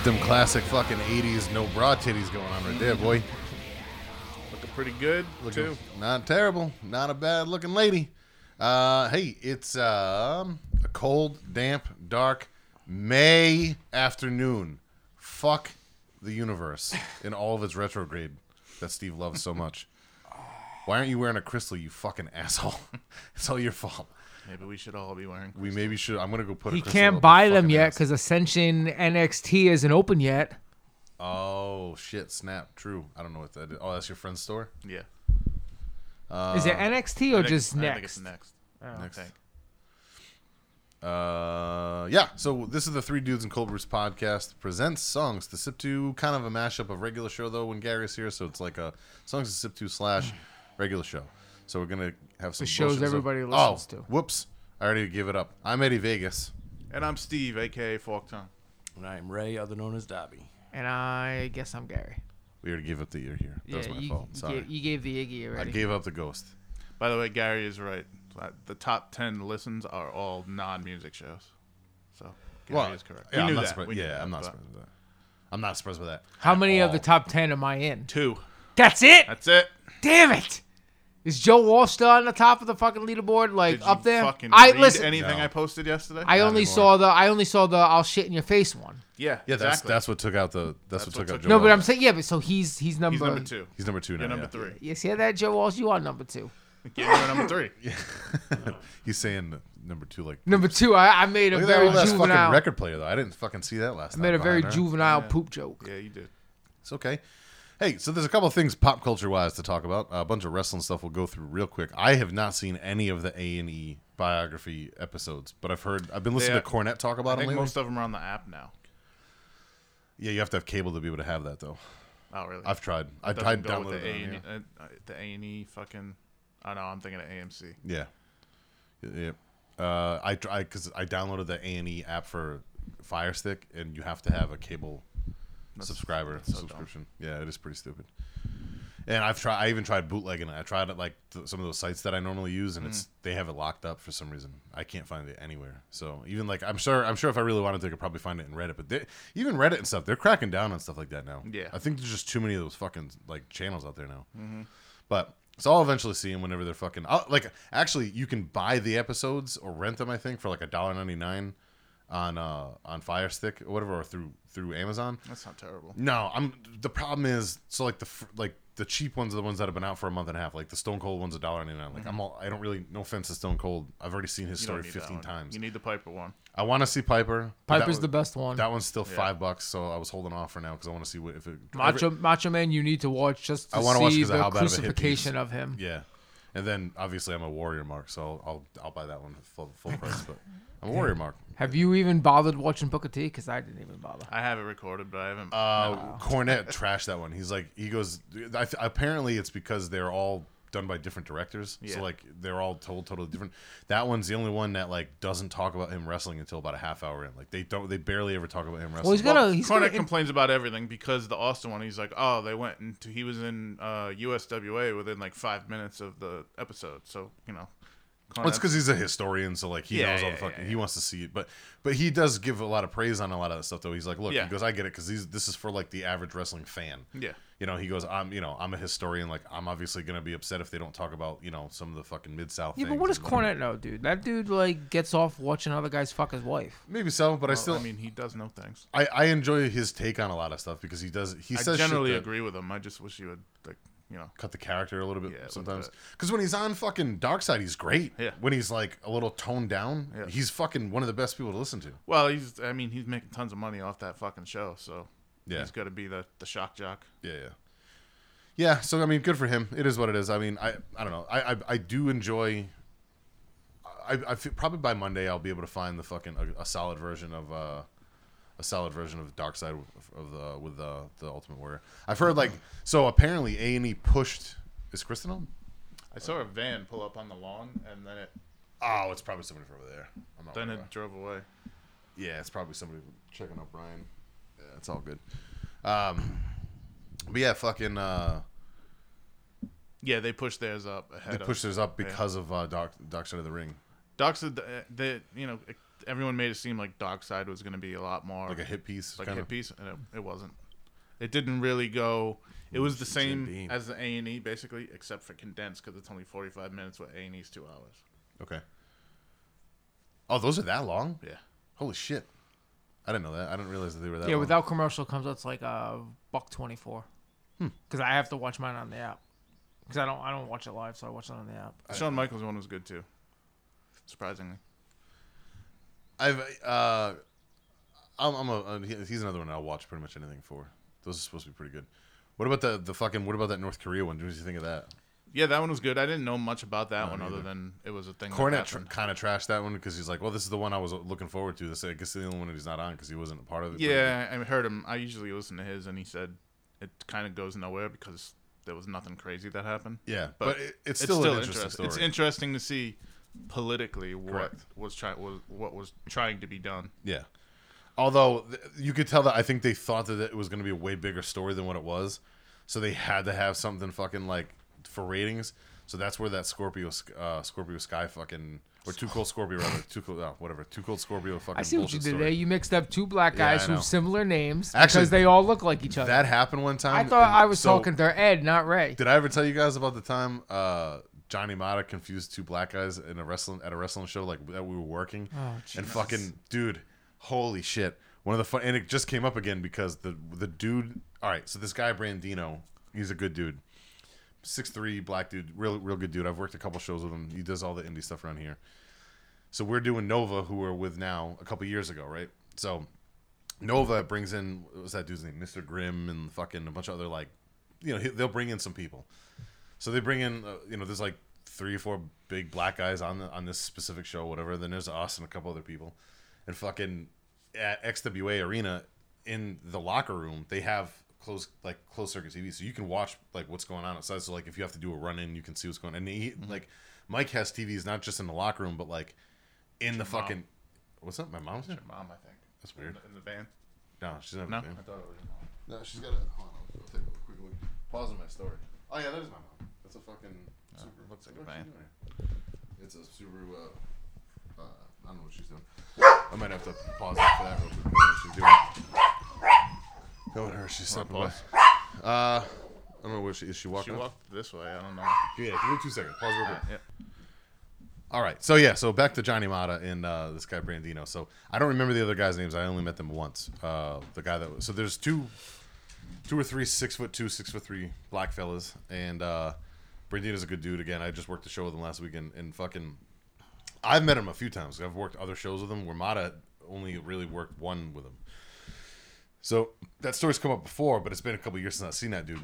Got them classic fucking 80s no bra titties going on right there, boy. Looking pretty good Looking too. not terrible. Not a bad looking lady. Uh, hey, it's um, a cold, damp, dark May afternoon. Fuck the universe in all of its retrograde that Steve loves so much. Why aren't you wearing a crystal, you fucking asshole? it's all your fault. Maybe we should all be wearing. We maybe should. I'm gonna go put. A He crystal can't buy them yet because Ascension NXT isn't open yet. Oh shit! Snap. True. I don't know what that is. Oh, that's your friend's store. Yeah. Is it NXT or I think- just I next? think it's next. Next. I. Uh, yeah. So this is the Three Dudes and Cold Brews podcast presents songs to sip to, kind of a mashup of regular show though when Gary's here, so it's like a songs to sip to slash regular show. So we're gonna have some shows bullshit- so- everybody oh, listens to. Whoops! I already gave it up. I'm Eddie Vegas. And I'm Steve, aka Fork Tongue. And I'm Ray, other known as Dobby. And I guess I'm Gary. We already gave up the ear here. That was my you, fault. you Sorry. gave- you gave the Iggy already. I gave up the ghost. By the way, Gary is right. Uh, The top ten listens are all non-music shows. So Gary Well, is correct. yeah, we I'm knew not that. surprised. We knew Yeah, that, I'm not but- surprised with that. I'm not surprised with that. How at many of the top ten am I in? Two. That's it. That's it. Damn it! Is Joe Walsh still on the top of the fucking leaderboard, like Did you up there? fucking I read listen. anything No. I posted yesterday? I Not only anymore. saw the. I only saw the. I'll shit in your face one. yeah, Yeah, that's exactly. that's what took out the that's, what what took out took- Joe. No, but Walsh. I'm saying yeah. But so he's he's number. He's number two. he's number two now. You're number yeah. three. Yes, see that, Joe Walsh? You are number two. Yeah, you're number three. He's saying number two like Number two. I, I made a Look at that very old ass fucking juvenile. record player though. I didn't fucking see that last time. I made a very behind her. juvenile poop joke. Yeah, you did. It's okay. Hey, so there's a couple of things pop culture wise to talk about. a bunch of wrestling stuff we'll go through real quick. I have not seen any of the A and E biography episodes, but I've heard I've been listening to Cornette talk I about them think lately. most of them are on the app now. yeah, you have to have cable to be able to have that though. Oh, really? I've tried. I Doesn't tried go downloading with the it. A on and here. uh, uh, the A and E fucking. I know. I'm thinking of AMC. Yeah, yeah. Uh, I try because I downloaded the A and E app for Fire Stick, and you have to have a cable subscriber that's so dumb. subscription. Yeah, it is pretty stupid. And I've tried. I even tried bootlegging it. I tried it like th- some of those sites that I normally use, and Mm. it's they have it locked up for some reason. I can't find it anywhere. So even like I'm sure I'm sure if I really wanted to, I could probably find it in Reddit. But they, even Reddit and stuff, they're cracking down on stuff like that now. Yeah. I think there's just too many of those fucking like channels out there now. Mm-hmm. But so I'll eventually see them whenever they're fucking. I'll, like actually, you can buy the episodes or rent them. I think for like a dollar ninety nine on uh on Fire Stick or whatever, or through through Amazon. That's not terrible. No, I'm. The problem is, so like the like the cheap ones are the ones that have been out for a month and a half. Like the Stone Cold one's a dollar ninety nine. Like I'm all. I don't really. No offense to Stone Cold. I've already seen his Mm-hmm. You story need that fifteen one. times. You need the Piper one. I want to see Piper. but that Piper's the best one. That one's still five bucks, so I was holding off for now because I want to see what if it. Macho Macho Man, you need to watch just to I wanna watch see 'cause of the how bad of a crucifixion of him. Yeah, and then obviously I'm a Warrior Mark, so I'll I'll, I'll buy that one full full price. But I'm a Warrior Mark. Have you even bothered watching Booker T? Because I didn't even bother. I have it recorded, but I haven't. Uh, Cornette trashed that one. He's like, he goes. I th- apparently, it's because they're all done by different directors. Yeah. So like, they're all told totally different. That one's the only one that like doesn't talk about him wrestling until about a half hour in. Like they don't. They barely ever talk about him wrestling. Well, he's gonna. he's Cornette gonna. complains about everything because the Austin one, he's like, oh, they went into he was in uh, USWA within like five minutes of the episode, so you know. Well, it's because he's a historian, so like he Yeah, knows all yeah, the fucking. yeah, He wants to see it, but but he does give a lot of praise on a lot of that stuff. Though he's like, look, Yeah. he goes, I get it because this is for like the average wrestling fan. Yeah. You know, he goes, I'm you know I'm a historian. Like I'm obviously gonna be upset if they don't talk about you know some of the fucking mid south. yeah, but what does Cornette know, dude? That dude like gets off watching other guys fuck his wife. Maybe so, but I still I mean, he does know things. I, I enjoy his take on a lot of stuff because he does he I says generally shit that agree with him. I just wish you would like, you know. cut the character a little bit Yeah, sometimes because when he's on fucking Dark Side he's great. Yeah. When he's like a little toned down, Yeah. he's fucking one of the best people to listen to. Well, he's. I mean, he's making tons of money off that fucking show, so Yeah. he's got to be the the shock jock. Yeah, yeah. Yeah, so I mean, good for him. It is what it is. I mean, I I don't know. I I, I do enjoy. I, I feel, probably by Monday I'll be able to find the fucking a, a solid version of uh, a solid version of Dark Side of, the with the the Ultimate Warrior. I've heard like so apparently A and E pushed. Is Kristen on? I saw a van pull up on the lawn, and then it Oh, it's probably somebody from over there. I'm not then it about drove away. Yeah, it's probably somebody checking up Ryan. It's all good. Um, but yeah, fucking. Uh, Yeah, they pushed theirs up ahead. they of- pushed theirs up because of uh, Dark Dark Side of the Ring. Doc said that, that you know everyone made it seem like Dark Side was going to be a lot more like a hit piece, like a kind hit piece, and it, it wasn't. It didn't really go. It was the same as the A and E basically, except for condensed because it's only forty five minutes. Where A and E's two hours. Okay. Oh, those are that long? Yeah. Holy shit! I didn't know that. I didn't realize that they were that. Yeah, long. without commercial comes out it's like a buck twenty four. Because I have to watch mine on the app. Because I don't I don't watch it live, so I watch it on the app. Shawn Michaels one was good too. Surprisingly. I've uh, I'm, I'm a uh, he's another one I'll watch pretty much anything for. Those are supposed to be pretty good. What about the the fucking? What about that North Korea one? What did you think of that? Yeah, that one was good. I didn't know much about that No, one me other than it was a thing. that Cornette tr- kind of trashed that one because he's like, well, this is the one I was looking forward to. This I guess the only one that he's not on because he wasn't a part of it. Yeah, I heard him. I usually listen to his, and he said it kind of goes nowhere because there was nothing crazy that happened. yeah, But but, it, it's still an interesting interesting. story. It's interesting to see politically what Correct. was trying was what was trying to be done. Yeah. Although th- you could tell that I think they thought that it was going to be a way bigger story than what it was, so they had to have something fucking like for ratings. So that's where that Scorpio, uh, Scorpio Sky fucking or Too Cold Scorpio rather, Too Cold, oh, whatever, Too Cold Scorpio fucking I see what you did story. there. You mixed up two black guys know. with similar names Actually, because they all look like each other. That happened one time. I thought I was so- talking to Ed, not Ray. Did I ever tell you guys about the time uh, Johnny Mata confused two black guys in a wrestling at a wrestling show like that we were working? Oh, and fucking dude, holy shit! One of the fun and it just came up again because the the dude. All right, so this guy Brandino, he's a good dude, six three black dude, real real good dude. I've worked a couple shows with him. He does all the indie stuff around here. So we're doing Nova, who we're with now, a couple years ago, right? So Nova brings in what was that dude's name, Mr. Grimm, and fucking a bunch of other like, you know, he- they'll bring in some people. So they bring in, uh, you know, there's like three or four big black guys on the, on this specific show, whatever. Then there's us and a couple other people, and fucking at XWA Arena in the locker room they have closed like closed circuit TV, so you can watch like what's going on outside. So like if you have to do a run in, you can see what's going. on. And he like Mike has TVs not just in the locker room, but like in the your mom? fucking. What's up, my mom's here? Your mom, I think. That's weird. In the, van. No, she's not. No, in the van. I thought it was your mom. No, she's got a. Hold on, I'll take a quick look. Pause on my story. Oh yeah, that is my mom. That's a fucking. Oh, Subaru. looks like a van. It's a Subaru. Uh, uh, I don't know what she's doing. I might have to pause for that real quick. I don't know what she's doing. Go with her. She's Wanna stopping by. pause? Uh, I don't know where she is. She She walking. up? walked this way. I don't know. Yeah, give me two seconds. Pause real quick. Yeah. All right. So yeah, so back to Johnny Mata and uh, this guy Brandino. So I don't remember the other guys' names. I only met them once. Uh, the guy that was so there's two, two or three six foot two, six foot three black fellas, and uh, Brandino's a good dude. Again, I just worked the show with him last weekend, and fucking, I've met him a few times. I've worked other shows with him where Mata only really worked one with him. So that story's come up before, but it's been a couple years since I've seen that dude.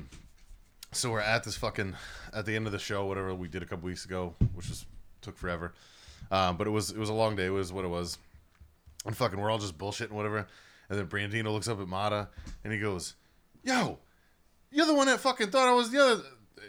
So we're at this fucking at the end of the show, whatever we did a couple weeks ago, which was took forever. Um, but it was it was a long day. It was what it was. And fucking we're all just bullshitting whatever. And then Brandino looks up at Mata and he goes, "Yo, you're the one that fucking thought I was the other."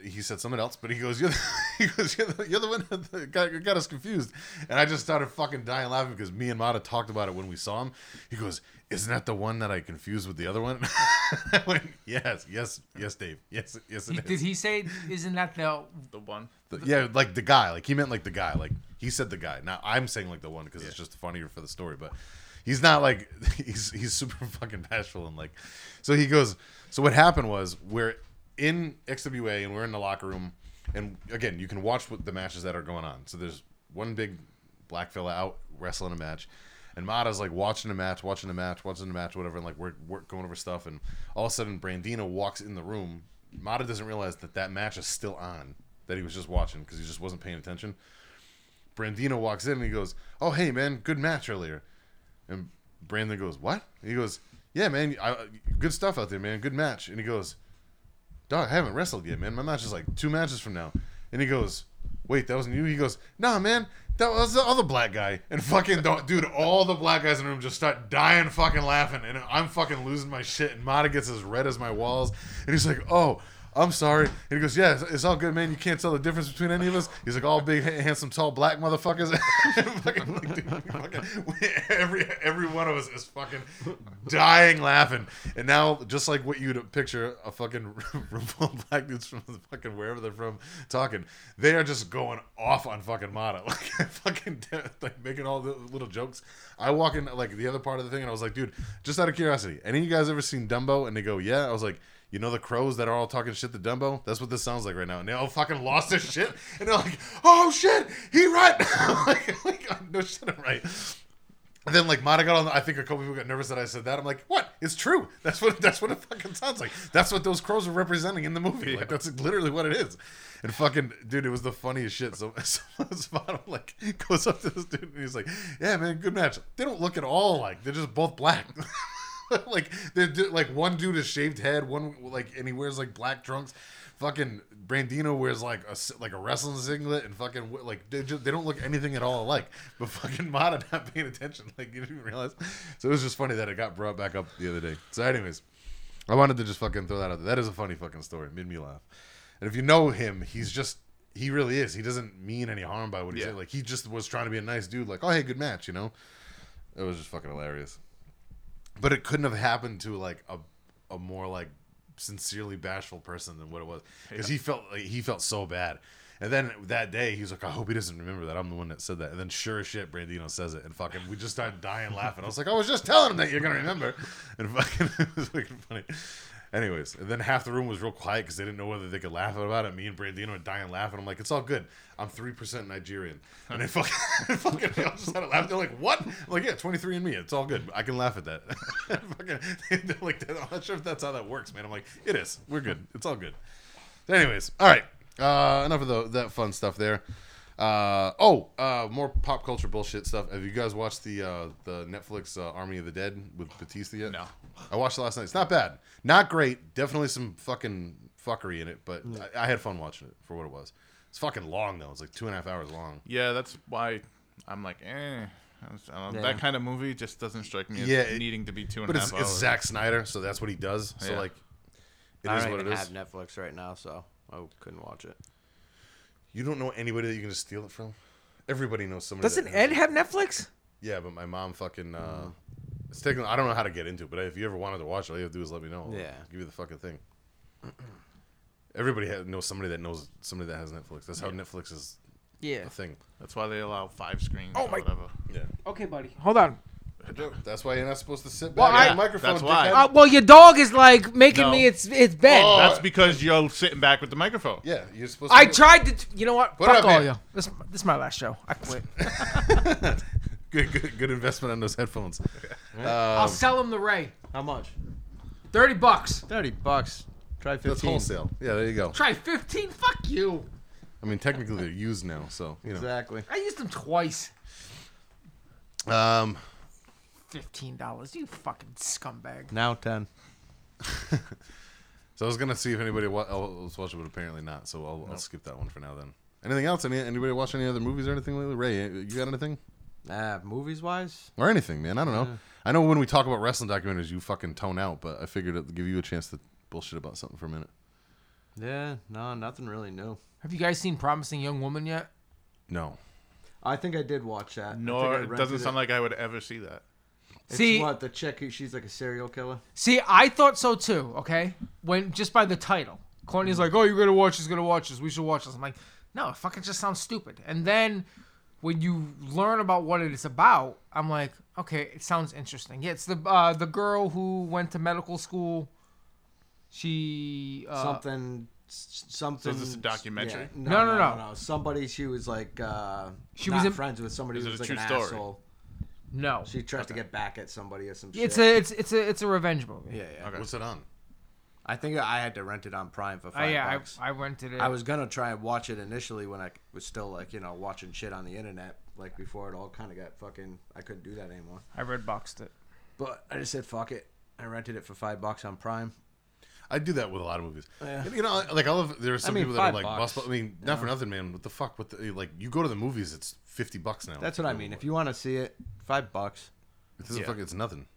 He said something else, but he goes, "You're the, he goes, you're the, you're the one that got, got us confused." And I just started fucking dying laughing because me and Mata talked about it when we saw him. He goes, "Isn't that the one that I confused with the other one?" Went, "Yes, yes, yes, Dave. Yes, yes, it He- is." did he say, isn't that the. The one. The- yeah, like the guy. Like he meant like the guy. Like he said the guy. Now I'm saying like the one because it's just funnier for the story. But he's not like he's he's super fucking bashful and like. So he goes. So what happened was we're in XWA and we're in the locker room, and again you can watch what the matches that are going on. So there's one big black fella out wrestling a match. And Mata's like watching the match, watching the match, watching the match, whatever, and like we're, we're going over stuff, and all of a sudden Brandino walks in the room. Mata doesn't realize that that match is still on, that he was just watching because he just wasn't paying attention. Brandino walks in and he goes, "Oh hey man, good match earlier," and Brandon goes, "What?" He goes, "Yeah man, I, good stuff out there, man, good match." And he goes, "Dog, I haven't wrestled yet, man. My match is like two matches from now." And he goes, "Wait, that wasn't you?" He goes, "Nah, man, that was the other black guy." And fucking dude, all the black guys in the room just start dying, fucking laughing, and I'm fucking losing my shit. And Mata gets as red as my walls, and he's like, "Oh." I'm sorry. And he goes, yeah, it's, it's all good, man. You can't tell the difference between any of us. He's like, all big, handsome, tall, black motherfuckers. fucking, like, dude, fucking, every every one of us is fucking dying laughing. And now, just like what you'd picture a fucking black dudes from the fucking wherever they're from talking, they are just going off on fucking Mata, like fucking like making all the little jokes. I walk in like the other part of the thing, and I was like, dude, just out of curiosity, any of you guys ever seen Dumbo? And they go, yeah. I was like. You know the crows that are all talking shit to Dumbo? That's what this sounds like right now. And they all fucking lost their shit. And they're like, oh shit, he right. like, like, no shit, I'm right. And then like Mata got on. The, I think a couple people got nervous that I said that. I'm like, what? It's true. That's what that's what it fucking sounds like. That's what those crows are representing in the movie. Like that's literally what it is. And fucking dude, it was the funniest shit. So, so Spotto like goes up to this dude and he's like, yeah, man, good match. They don't look at all like they're just both black. like they're like one dude has shaved head, one like and he wears like black trunks. Fucking Brandino wears like a like a wrestling singlet and fucking like they just they don't look anything at all alike. But fucking Mata not paying attention, like you didn't even realize. So it was just funny that it got brought back up the other day. So anyways, I wanted to just fucking throw that out there. That is a funny fucking story. It made me laugh. And if you know him, he's just he really is. He doesn't mean any harm by what he Yeah. said. Like he just was trying to be a nice dude. Like oh hey, good match, you know. It was just fucking hilarious. But it couldn't have happened to like a a more like sincerely bashful person than what it was because he felt like he felt so bad. And then that day he was like, I hope he doesn't remember that I'm the one that said that. And then sure as shit, Brandino says it, and fucking we just started dying laughing. I was like, I was just telling him that you're gonna remember, and fucking it was fucking funny. Anyways, and then half the room was real quiet because they didn't know whether they could laugh about it. Me and Brandino were dying laughing. I'm like, it's all good. I'm three percent Nigerian, and they fucking, fucking they all just had to laugh. They're like, what? I'm like, yeah, 23 and me. It's all good. I can laugh at that. fucking, they're like, I'm not sure if that's how that works, man. I'm like, it is. We're good. It's all good. Anyways, all right. Uh, enough of the, that fun stuff there. Uh, oh, uh, more pop culture bullshit stuff. Have you guys watched the uh, the Netflix uh, Army of the Dead with Batista yet? No. I watched it last night. It's not bad. Not great. Definitely some fucking fuckery in it, but I, I had fun watching it for what it was. It's fucking long though. It's like two and a half hours long. Yeah, that's why I'm like, eh. I don't know, Yeah. That kind of movie just doesn't strike me as Yeah, it- needing to be two and a half. and a But it's, it's. Zack Snyder, so that's what he does. So Yeah. like, it I is don't what it even is. have Netflix right now, so I couldn't watch it. You don't know anybody that you can just steal it from. Everybody knows somebody. Doesn't that Ed have Netflix? Yeah, but my mom fucking. Uh, it's taking. I don't know how to get into it, but if you ever wanted to watch it, all you have to do is let me know. I'll Yeah. give you the fucking thing. Everybody ha knows somebody that knows somebody that has Netflix. That's how Netflix is Yeah. a thing. That's why they allow five screens Oh or my- whatever. Yeah. Okay, buddy. Hold on. That's why you're not supposed to sit back Well, on I- the microphone. That's why. Uh, well, your dog is like making No. me its its bed. Oh. That's because you're sitting back with the microphone. yeah, you're supposed. to I do- tried to. T- you know what? Put it Fuck up all here. you. This this is my last show. I quit. good, good, good investment on those headphones. I'll Um, sell him the Ray. How much? Thirty bucks. Thirty bucks. Try fifteen. that's fifteen. wholesale. Yeah, there you go. Try fifteen. Fuck you. I mean, technically they're used now, so you know. Exactly. I used them twice. Um, Fifteen dollars. You fucking scumbag. Now ten. so I was gonna see if anybody wa- else watched it, but apparently not. So I'll, I'll skip that one for now. Then. Anything else? Any anybody watch any other movies or anything lately? Ray, you got anything? Ah, movies wise. or anything, man. I don't know. I know when we talk about wrestling documentaries, you fucking tone out, but I figured it'd give you a chance to bullshit about something for a minute. Yeah, no, nothing really new. Have you guys seen Promising Young Woman yet? No. I think I did watch that. I think Nor I it doesn't rented sound like I would ever see that. It's See- what the chick? who- She's like a serial killer. See, I thought so too. Okay, when just by the title, Courtney's like, "Oh, you're gonna watch this, gonna watch this. We should watch this." I'm like, "No, it fucking just sounds stupid." And then when you learn about what it is about, I'm like, "Okay, it sounds interesting." Yeah, it's the uh, the girl who went to medical school. She uh, something. s- Something. this a documentary? yeah, No, no, no. no, Somebody she was like. uh She She was was in- friends with somebody Is who was a like true an story? asshole. No. She tries to get back at somebody or some shit. It's a it's it's a it's a revenge movie. yeah, yeah. Okay. What's it on? I think I had to rent it on Prime for Uh, five yeah, bucks. I, I rented it. I was gonna try and watch it initially when I was still like you know watching shit on the internet like before it all kind of got fucking I couldn't do that anymore. I red boxed it. But I just said fuck it. I rented it for five bucks on Prime. I do that with a lot of movies. Yeah. You know, like I love. There are some mean, people that are five like, bucks. bust, I mean, not for nothing, man. What the fuck? What the like? You go to the movies, it's fifty bucks now. That's what I mean. If you want to see it, five bucks. it doesn't Yeah. fuck, it's nothing.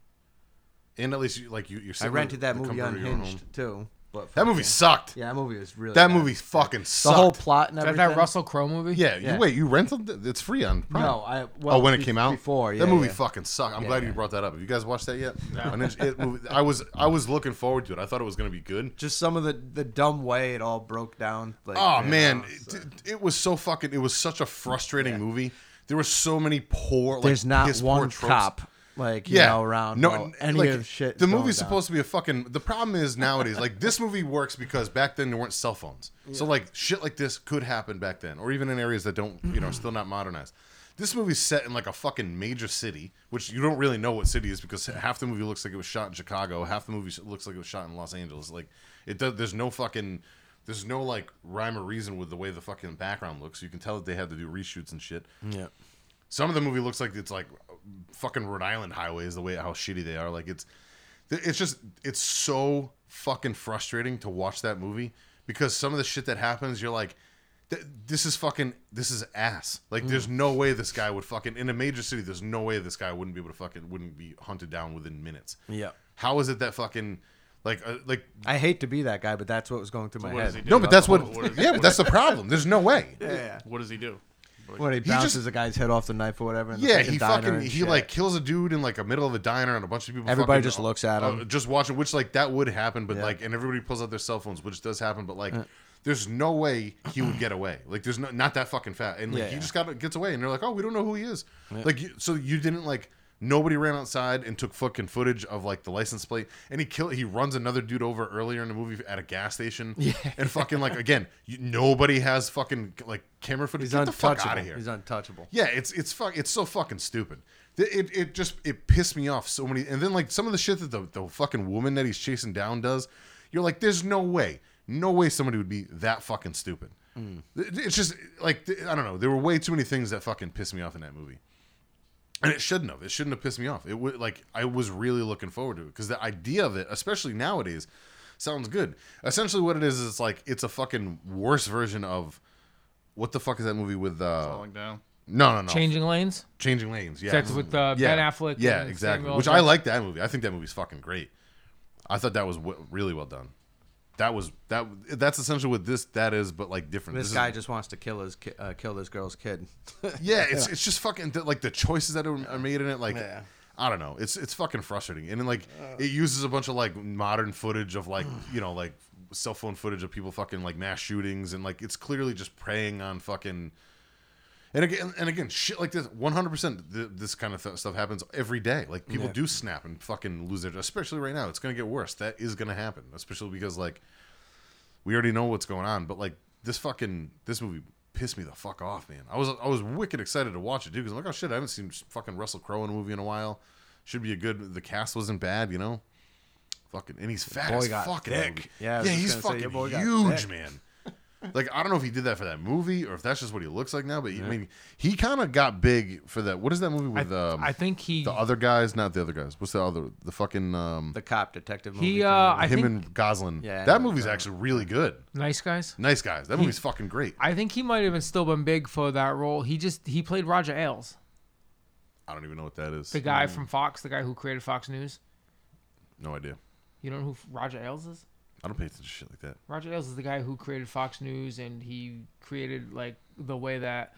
And at least you like you, you're. I rented that movie comfort of your own unhinged too. But That movie fucking- sucked. Yeah, that movie was really. That bad. movie fucking The sucked. whole plot and Is that everything. that Russell Crowe movie? Yeah, Yeah. You, wait, you rented? it? It's free on Prime. No, I. Well, oh, when it be- came out before. Yeah, that movie yeah. fucking sucked. I'm Yeah, glad yeah. you brought that up. Have you guys watched that yet? And it- it movie- I was I was looking forward to it. I thought it was gonna be good. Just some of the the dumb way it all broke down. Like, Oh you man, know, so- it, it was so fucking. It was such a frustrating movie. There were so many poor. Like, There's not piss poor one tropes. cop like you Yeah, know around. No, any like, of shit. The movie's supposed to be a fucking. The problem is nowadays, like this movie works because back then there weren't cell phones, so like shit like this could happen back then, or even in areas that don't, you know, still not modernized. This movie's set in like a fucking major city, which you don't really know what city is because half the movie looks like it was shot in Chicago, half the movie looks like it was shot in Los Angeles. Like it does. There's no fucking. There's no like rhyme or reason with the way the fucking background looks. You can tell that they had to do reshoots and shit. Yeah. Some of the movie looks like it's like fucking Rhode Island highways, the way how shitty they are. Like it's, it's just it's so fucking frustrating to watch that movie because some of the shit that happens, you're like, this is fucking this is ass. Like there's no way this guy would fucking in a major city. There's no way this guy wouldn't be able to fucking wouldn't be hunted down within minutes. Yeah. How is it that fucking like uh, like I hate to be that guy, but that's what was going through my what head. does he do? no, but that's what, What is- yeah, but that's the problem. There's no way. Yeah. What does he do? When he bounces just- a guy's head off the knife or whatever. In the Yeah, fucking he fucking he shit. like kills a dude in like a middle of a diner and a bunch of people. Everybody fucking, just looks at uh, him. just watching, which like that would happen, but Yeah. like and everybody pulls out their cell phones, which does happen, but like. There's no way he would get away. Like, there's no, not that fucking fat, and like Yeah, he yeah. just got gets away, and they're like, "Oh, we don't know who he is." Like, so you didn't like nobody ran outside and took fucking footage of like the license plate, and he kill he runs another dude over earlier in the movie at a gas station, yeah, and fucking like again, you, nobody has fucking like camera footage. He's Get the fuck untouchable. out of here. He's untouchable. Yeah, it's it's fuck it's so fucking stupid. It, it it just it pissed me off so many. And then like some of the shit that the the fucking woman that he's chasing down does, you're like, there's no way, no way somebody would be that fucking stupid. Mm. It- It's just like I don't know. There were way too many things that fucking pissed me off in that movie. And it shouldn't have. It shouldn't have pissed me off. It would like I was really looking forward to it because the idea of it, especially nowadays, sounds good. Essentially, what it is is it's like it's a fucking worse version of what the fuck is that movie with? uh Falling down. No, no, no. Changing Lanes. Changing Lanes. Yeah, That's with, uh, yeah. Ben Affleck Yeah, and exactly. Samuel Which L. I Jackson. like that movie. I think that movie's fucking great. I thought that was w- really well done. That was that. That's essentially what this that is, but like different. This is- guy just wants to kill his ki- uh, kill this girl's kid. yeah, it's it's just fucking like the choices that are are made in it. Like Yeah. I don't know. It's it's fucking frustrating. And then like it uses a bunch of like modern footage of like you know like cell phone footage of people fucking like mass shootings and like it's clearly just preying on fucking. And again, and again, shit like this, one hundred percent. This kind of th- stuff happens every day. Like people Yeah. do snap and fucking lose their. Especially right now, it's gonna get worse. That is gonna happen. Especially because like we already know what's going on. But like this fucking this movie pissed me the fuck off, man. I was I was wicked excited to watch it, dude. Because I'm like, oh shit, I haven't seen fucking Russell Crowe in a movie in a while. Should be a good. The cast wasn't bad, you know. Fucking and he's fat Boy as got fuck thick. Yeah, yeah, he's say, fucking your huge, man. Like I don't know if he did that for that movie or if that's just what he looks like now. But he, I mean, he kind of got big for that. What is that movie I, with um, I think he the other guys? Not the other guys. What's the other? The fucking um, the cop detective movie. He, uh, the- I him think- and Gosling. Yeah, I that know movie's that. actually really good. nice guys. Nice guys. That movie's fucking great. I think he might have been still been big for that role. He just he played Roger Ailes, I don't even know what that is. the guy from Fox, the guy who created Fox News. No idea. You don't know who Roger Ailes is? I don't pay attention to shit like that. Roger Ailes is the guy who created Fox News, and he created like the way that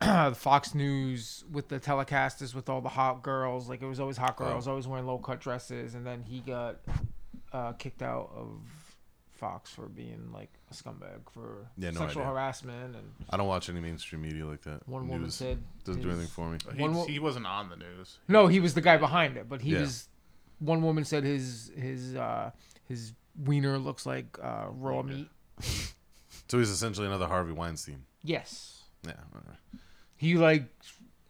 Fox News with the telecasters with all the hot girls, like it was always hot girls, always wearing low cut dresses, and then he got uh, kicked out of Fox for being like a scumbag for Yeah, no sexual idea. harassment, and I don't watch any mainstream media like that. one woman News said doesn't do his- anything for me. He, One wo- he wasn't on the news. No, he was the guy behind it, but he Yeah. was. One woman said his his uh, his wiener looks like uh, raw meat. So he's essentially another Harvey Weinstein. Yes, Yeah. whatever. he like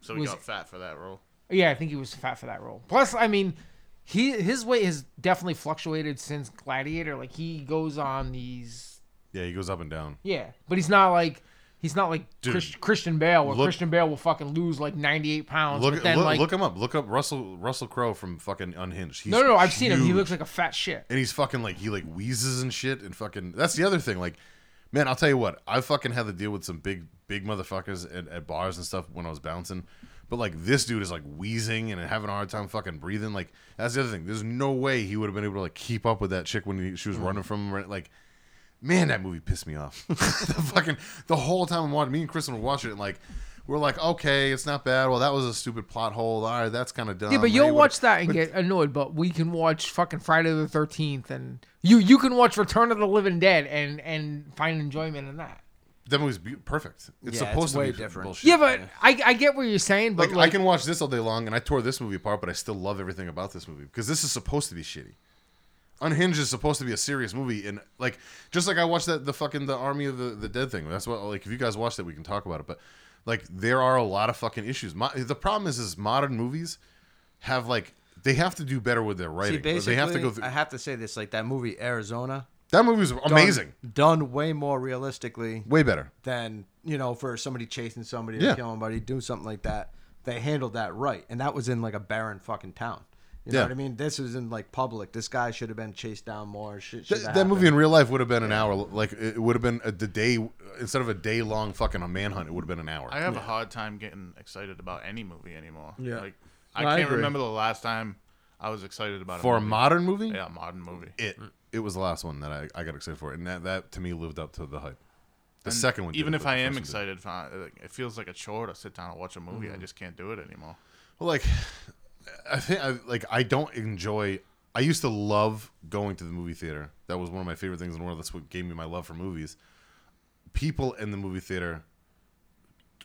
So he Was- got fat for that role. Yeah, I think he was fat for that role. Plus, I mean, he his weight has definitely fluctuated since Gladiator. Like he goes on these, Yeah, he goes up and down. yeah, but he's not like he's not like Chris, Christian Bale, where look- Christian Bale will fucking lose like ninety eight pounds. Look, then look, like look him up. Look up Russell Russell Crowe from fucking Unhinged. He's no, no, no, I've seen him. He looks like a fat shit. and he's fucking like he like wheezes and shit and fucking. That's the other thing. Like, man, I'll tell you what. I fucking had to deal with some big big motherfuckers at, at bars and stuff when I was bouncing. But like this dude is like wheezing and having a hard time fucking breathing. Like that's the other thing. There's no way he would have been able to like keep up with that chick when he, she was mm. running from him. Like, man, that movie pissed me off. the fucking the whole time I'm watching. Me and Kristen were watching it. And, like we're like, okay, it's not bad. Well, that was a stupid plot hole. All right, that's kind of dumb. Yeah, but you'll what- watch that and get annoyed. But we can watch fucking Friday the Thirteenth, and you you can watch Return of the Living Dead and and find enjoyment in that. That movie's be- perfect. It's Yeah, supposed way to be different. Bullshit. Yeah, but I I get what you're saying, but like, like, I can watch this all day long, and I tore this movie apart, but I still love everything about this movie because this is supposed to be shitty. Unhinged is supposed to be a serious movie, and like just like I watched that the fucking the Army of the, the Dead thing. That's what like if you guys watched it, we can talk about it. But like there are a lot of fucking issues. Mo- the problem is, is modern movies have like they have to do better with their See, writing. basically, they have to go through. I have to say this: like that movie Arizona, that movie was amazing, done, way more realistically way better. than you know for somebody chasing somebody Yeah. or killing somebody, do something like that. They handled that right, and that was in like a barren fucking town. You know Yeah. what I mean? This was in like public. This guy should have been chased down more. Shit, Th- that movie in real life would have been an hour. Like it would have been a, the day instead of a day long fucking a manhunt. It would have been an hour. I have a hard time getting excited about any movie anymore. Yeah. Like No, I I can't agree. remember the last time I was excited about it. For a a modern movie, yeah, a modern movie. it it was the last one that I, I got excited for, and that, that to me lived up to the hype. The second one, Even didn't, if I am first one did. excited, for, like, it feels like a chore to sit down and watch a movie. Mm. I just can't do it anymore. well, like I think I, like I don't enjoy. I used to love going to the movie theater. That was one of my favorite things in the world. That's what gave me my love for movies. People in the movie theater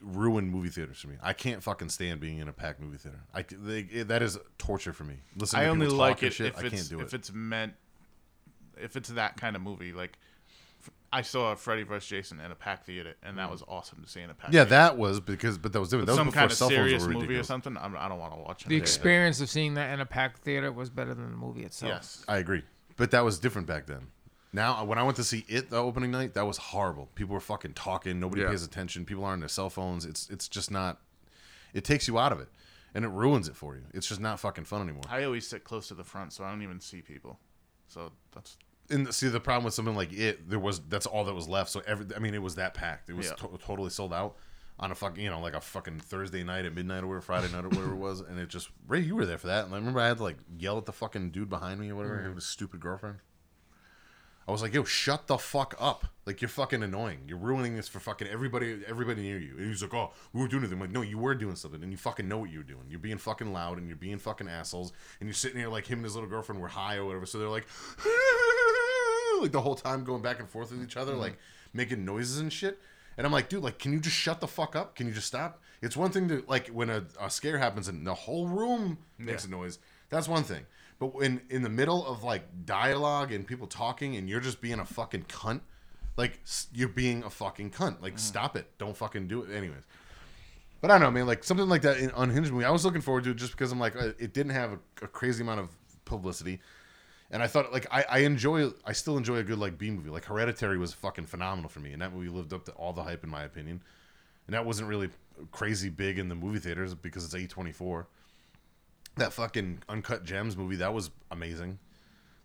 ruin movie theaters for me. I can't fucking stand being in a packed movie theater. I they, it- that is torture for me. Listen, I only like it Shit, if I it's can't do if it. it's meant if it's that kind of movie. Like I saw Freddy vs. Jason in a packed theater, and that was awesome to see in a packed. Mm. yeah, theater. that was because, but that was different. That was some before kind of cell phones serious were movie or ridiculous. something. I'm, I don't want to watch it. the experience of seeing that in a packed theater was better than the movie itself. Yes. I agree, but that was different back then. Now, when I went to see it the opening night, that was horrible. People were fucking talking. Nobody Yeah. pays attention. People are on their cell phones. It's it's just not. It takes you out of it, and it ruins it for you. It's just not fucking fun anymore. I always sit close to the front, so I don't even see people. So that's And see, the problem with something like it, there was that's all that was left. So every, I mean, it was that packed. It was Yeah. to- totally sold out on a fucking, you know, like a fucking Thursday night at midnight or whatever, Friday night or whatever it was, and it just Ray, you were there for that. And I remember I had to like yell at the fucking dude behind me or whatever, Mm. his stupid girlfriend. I was like, "Yo, shut the fuck up! Like you're fucking annoying. You're ruining this for fucking everybody, everybody near you." And he's like, "Oh, we weren't doing anything." I'm like, "No, you were doing something, and you fucking know what you were doing. You're being fucking loud, and you're being fucking assholes, and you're sitting here like him and his little girlfriend were high or whatever. So they're like, like the whole time going back and forth with each other, like making noises and shit. And I'm like, dude, like, can you just shut the fuck up? Can you just stop? It's one thing to like when a, a scare happens and the whole room makes a noise. That's one thing. But when in the middle of like dialogue and people talking and you're just being a fucking cunt, like you're being a fucking cunt. Like, stop it. Don't fucking do it. Anyways. But I don't know, man. Like something like that in Unhinged movie, I was looking forward to it just because I'm like, uh, it didn't have a, a crazy amount of publicity, and I thought like I, I enjoy, I still enjoy a good like B movie. Like Hereditary was fucking phenomenal for me, and that movie lived up to all the hype in my opinion. And that wasn't really crazy big in the movie theaters because it's A24. That fucking Uncut Gems movie that was amazing.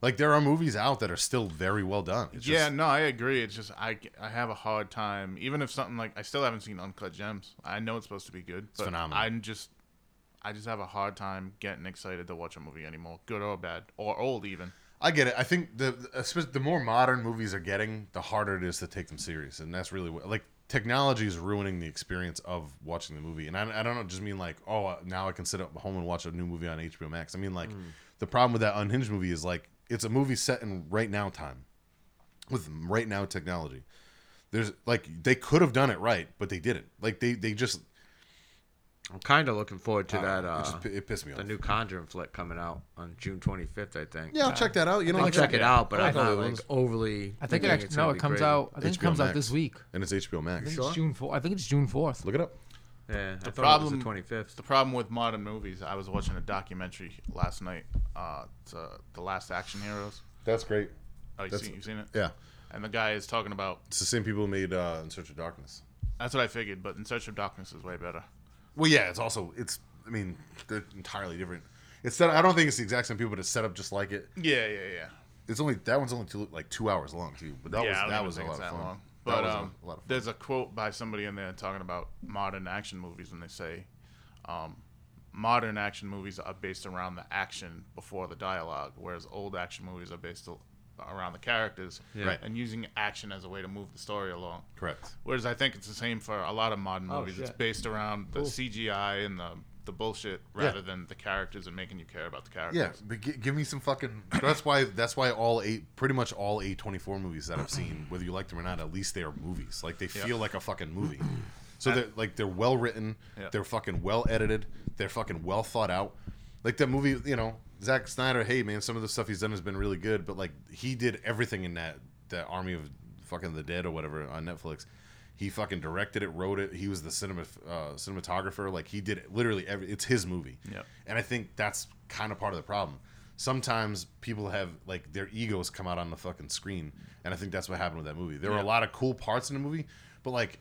Like there are movies out that are still very well done. It's yeah. just- No, I agree. It's just I I have a hard time, even if something like I still haven't seen Uncut Gems. I know it's supposed to be good, but phenomenal. I'm just I just have a hard time getting excited to watch a movie anymore, good or bad or old even. I get it. I think the the- more modern movies are getting, the harder it is to take them serious, and that's really what like technology is ruining the experience of watching the movie. And I, I don't know, just mean like oh uh, now I can sit at home and watch a new movie on HBO Max. I mean like the problem with that Unhinged movie is like it's a movie set in right now time with right now technology. There's like they could have done it right, but they didn't. Like they they just I'm kind of looking forward to uh, that. it, Uh, just, it pissed me the off. The new Conjuring flick coming out on June 25th, I think. yeah, I'll check that out. You know, I'll like, check it out, but I I'm like all not the like ones. overly. I think it actually no, it comes crazy. out. I think it HBO comes out this week. and it's HBO I Max. think Sure? it's June 4th. I think it's June fourth. Look it up. Yeah, I thought problem- it was the 25th. The problem with modern movies, I was watching a documentary last night. Uh, it's uh, the Last Action Heroes. That's great. Oh, you That's- seen, you've seen it? Yeah. And the guy is talking about. It's the same people who made uh, In Search of Darkness. That's what I figured, but In Search of Darkness is way better. Well, yeah, it's also it's. I mean, they're entirely different. It's set. I don't think it's the exact same people, but it's set up just like it. Yeah, yeah, yeah. It's only that one's only two, like two hours long too. But that yeah, was that was a lot of fun. long. But um, a lot of there's a quote by somebody in there talking about modern action movies, and they say, um, modern action movies are based around the action before the dialogue, whereas old action movies are based around the characters Right. and using action as a way to move the story along. Correct. Whereas I think it's the same for a lot of modern Oh, movies. It's based around the CGI and the the bullshit rather than the characters and making you care about the characters. Yeah, but gi- give me some fucking. That's why. That's why all eight, pretty much all A twenty four movies that I've seen, whether you like them or not, at least they are movies. Like they Yeah. feel like a fucking movie. So they're like they're well written. Yeah. They're fucking well edited. They're fucking well thought out. Like that movie, you know, Zack Snyder. Hey man, some of the stuff he's done has been really good, but like he did everything in that that Army of fucking the Dead or whatever on Netflix. He fucking directed it, wrote it. He was the cinema uh, cinematographer. Like he did literally every. It's his movie. Yep. And I think that's kind of part of the problem. Sometimes people have like their egos come out on the fucking screen, and I think that's what happened with that movie. There were a lot of cool parts in the movie, but like,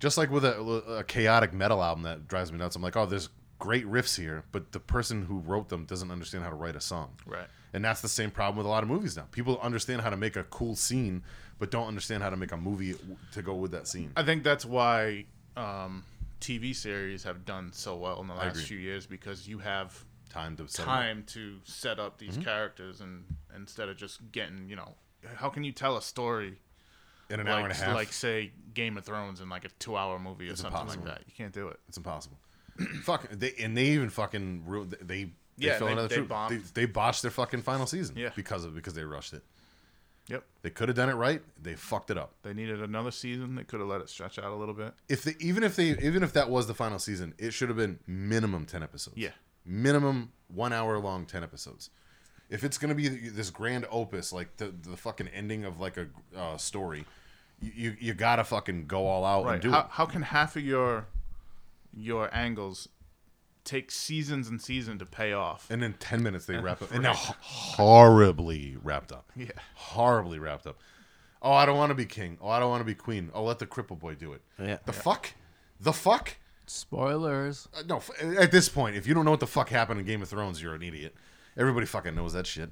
just like with a, a chaotic metal album that drives me nuts. I'm like, oh, there's great riffs here, but the person who wrote them doesn't understand how to write a song. Right. And that's the same problem with a lot of movies now. People understand how to make a cool scene, but don't understand how to make a movie to go with that scene. I think that's why um, TV series have done so well in the last few years because you have Time to set 'em up. time to set up these Mm-hmm. characters and instead of just getting you know how can you tell a story in an like, hour and a half. like say Game of Thrones in like a two hour movie or It's something impossible. like that. You can't do it. It's impossible. Fuck they and they even fucking ru- they they Yeah, fell they- another they troop. bombed. They, they botched their fucking final season. Yeah. because of because they rushed it. Yep. They could have done it right. They fucked it up. They needed another season. They could have let it stretch out a little bit. If they even if they even if that was the final season, it should have been minimum ten episodes. Yeah. minimum one hour long ten episodes. If it's gonna be this grand opus, like the the fucking ending of like a uh, story, you, you you gotta fucking go all out and do How, it. how can half of your your angles take seasons and seasons to pay off? And in ten minutes they wrap up, and now horribly wrapped up. Yeah. horribly wrapped up. Oh, I don't want to be king. Oh, I don't want to be queen. Oh, let the cripple boy do it. Yeah. The fuck? The fuck? Spoilers. Uh, no, f- at this point, if you don't know what the fuck happened in Game of Thrones, you're an idiot. Everybody fucking knows that shit.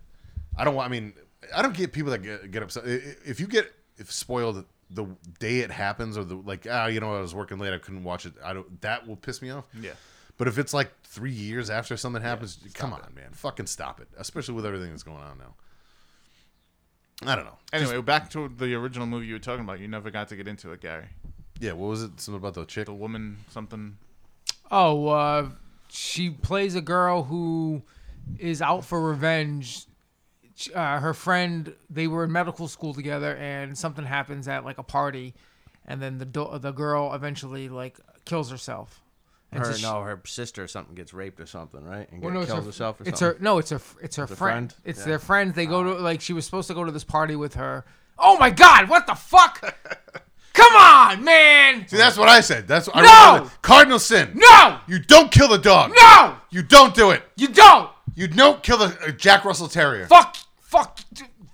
I don't want. I mean, I don't get people that get, get upset. I- I- If you get if spoiled the day it happens, or the like, ah, you know, I was working late, I couldn't watch it. I don't. That will piss me off. Yeah. But if it's like three years after something happens, come on, man, fucking stop it. Especially with everything that's going on now. I don't know. Anyway, back to the original movie you were talking about. You never got to get into it, Gary. Yeah, what was it? Something about the chick? The woman, something. Oh, uh, she plays a girl who is out for revenge. Uh, her friend, they were in medical school together, and something happens at like a party, and then the do- the girl eventually like kills herself. And Her, so she- no, her sister or something gets raped or something, right? And Well, get no, it's killed her, herself or it's something. her no, it's her it's her The friend. friend? It's Yeah. their friends. They go to like she was supposed to go to this party with her. Oh my god, what the fuck? Come on, man! See, that's what I said. That's I No! wrote it. cardinal sin. No! You don't kill the dog. No! You don't do it. You don't! You don't kill the uh, Jack Russell Terrier. Fuck fuck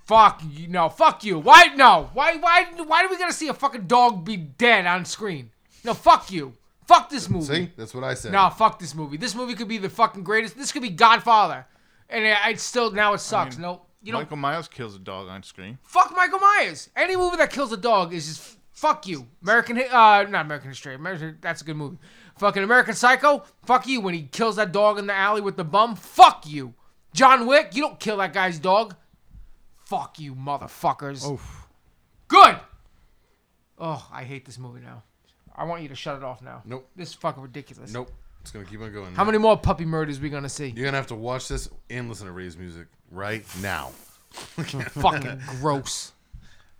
fuck you no, fuck you. Why no? Why why why do we gotta see a fucking dog be dead on screen? No, fuck you. Fuck this movie. See, that's what I said. No, fuck this movie. This movie could be the fucking greatest. This could be Godfather. And it, it still now it sucks. mean, no, you know, Michael Myers kills a dog on screen. fuck Michael Myers. Any movie that kills a dog is just fuck you. American, uh, not American History. American, that's a good movie. Fucking American Psycho. Fuck you when he kills that dog in the alley with the bum. Fuck you. John Wick. You don't kill that guy's dog. Fuck you, motherfuckers. Good. Oh, I hate this movie now. I want you to shut it off now. Nope. This is fucking ridiculous. Nope. It's gonna keep on going. How many more puppy murders we gonna see? You're gonna have to watch this and listen to Ray's music right now. fucking gross.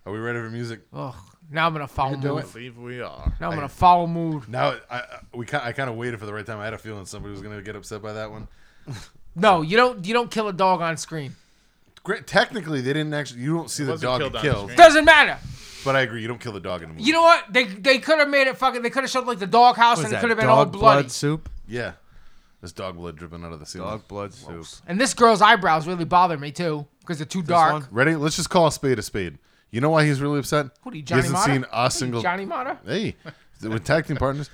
Are we ready for music? Ugh. Now I'm in a foul do mood. it. believe we are. Now I'm in a foul mood. Now, I, I we I kind of waited for the right time. I had a feeling somebody was gonna get upset by that one. No, you don't. You don't kill a dog on screen. Great. Technically, they didn't actually. You don't see the wasn't dog killed get on the killed, screen. Doesn't matter. but I agree. You don't kill the dog in the movie. You know what? They they could have made it fucking. They could have showed like the dog house, and it could have been all dog bloody. blood soup? yeah, there's dog blood dripping out of the ceiling. Dog blood soup. And this girl's eyebrows really bother me too because they're too dark. one? Ready? Let's just call a spade a spade. You know why he's really upset? What are you, he hasn't Mata? seen What are you, a single. Johnny Mata. Hey, with tag team partners,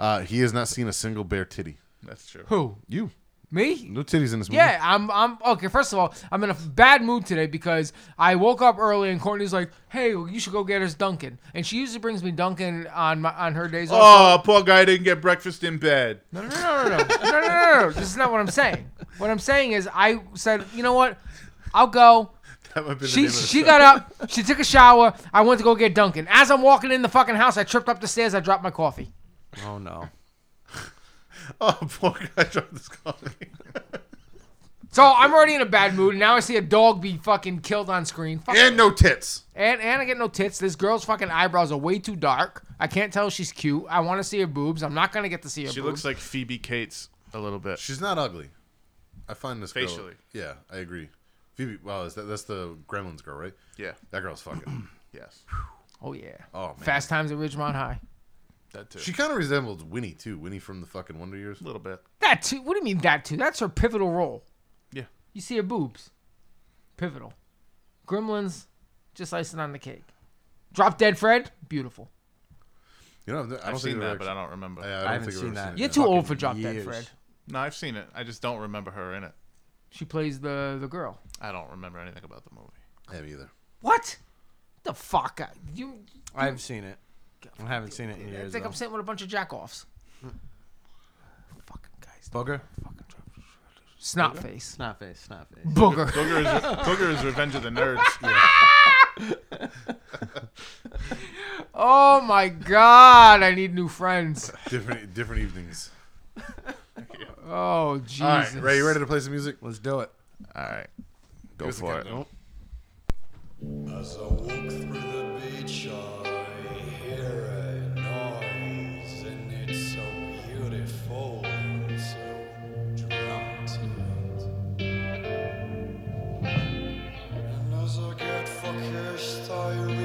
uh, he has not seen a single bare titty. That's true. Who? You, Me? No titties in this movie. Yeah, I'm. I'm okay. First of all, I'm in a bad mood today because I woke up early and Courtney's like, "Hey, you should go get us Dunkin'," and she usually brings me Dunkin' on my on her days off. Oh, poor guy didn't get breakfast in bed. No, no, no, no, no, no, no, no, no, no. This is not what I'm saying. What I'm saying is, I said, you know what? I'll go. That might be the She name of the she show. got up. She took a shower. I went to go get Dunkin'. As I'm walking in the fucking house, I tripped up the stairs. I dropped my coffee. Oh no. Oh, poor guy dropped this coffee. So I'm already in a bad mood. And Now I see a dog be fucking killed on screen. Fuck and no tits. And and I get no tits. This girl's fucking eyebrows are way too dark. I can't tell she's cute. I want to see her boobs. I'm not gonna get to see her She boobs. looks like Phoebe Cates a little bit. She's not ugly. I find this girl- Facially. Yeah, I agree. Phoebe. Well, is that, that's the Gremlins girl, right? Yeah. That girl's fucking. Yes. oh yeah. Oh man. Fast Times at Ridgemont High. That too. She kind of resembles Winnie too. Winnie from the fucking Wonder Years. a little bit. That too. What do you mean that too? That's her pivotal role. Yeah. You see her boobs. Pivotal. Gremlins, just icing on the cake. Drop Dead Fred, beautiful. You know, I don't I've seen that, actually- but I don't remember. Yeah, I, I don't haven't seen that. seen. You're too old for Drop Dead. Fred. No, I've seen it. I just don't remember her in it. She plays the the girl. I don't remember anything about the movie. I have either. What? The fuck? I- You. I've seen it. I haven't seen it in I years. think though. I'm sitting with a bunch of jackoffs. fucking guys. Booger. Fucking Snot face. Snot face. Snot face. Booger. Booger is, Booger is Revenge of the Nerds. Oh my god, I need new friends. Different different evenings. Oh Jesus. All right, Ray, you ready to play some music? Let's do it. All right. Go Give us a for it. countdown. As I walk through the beach, I Walker, star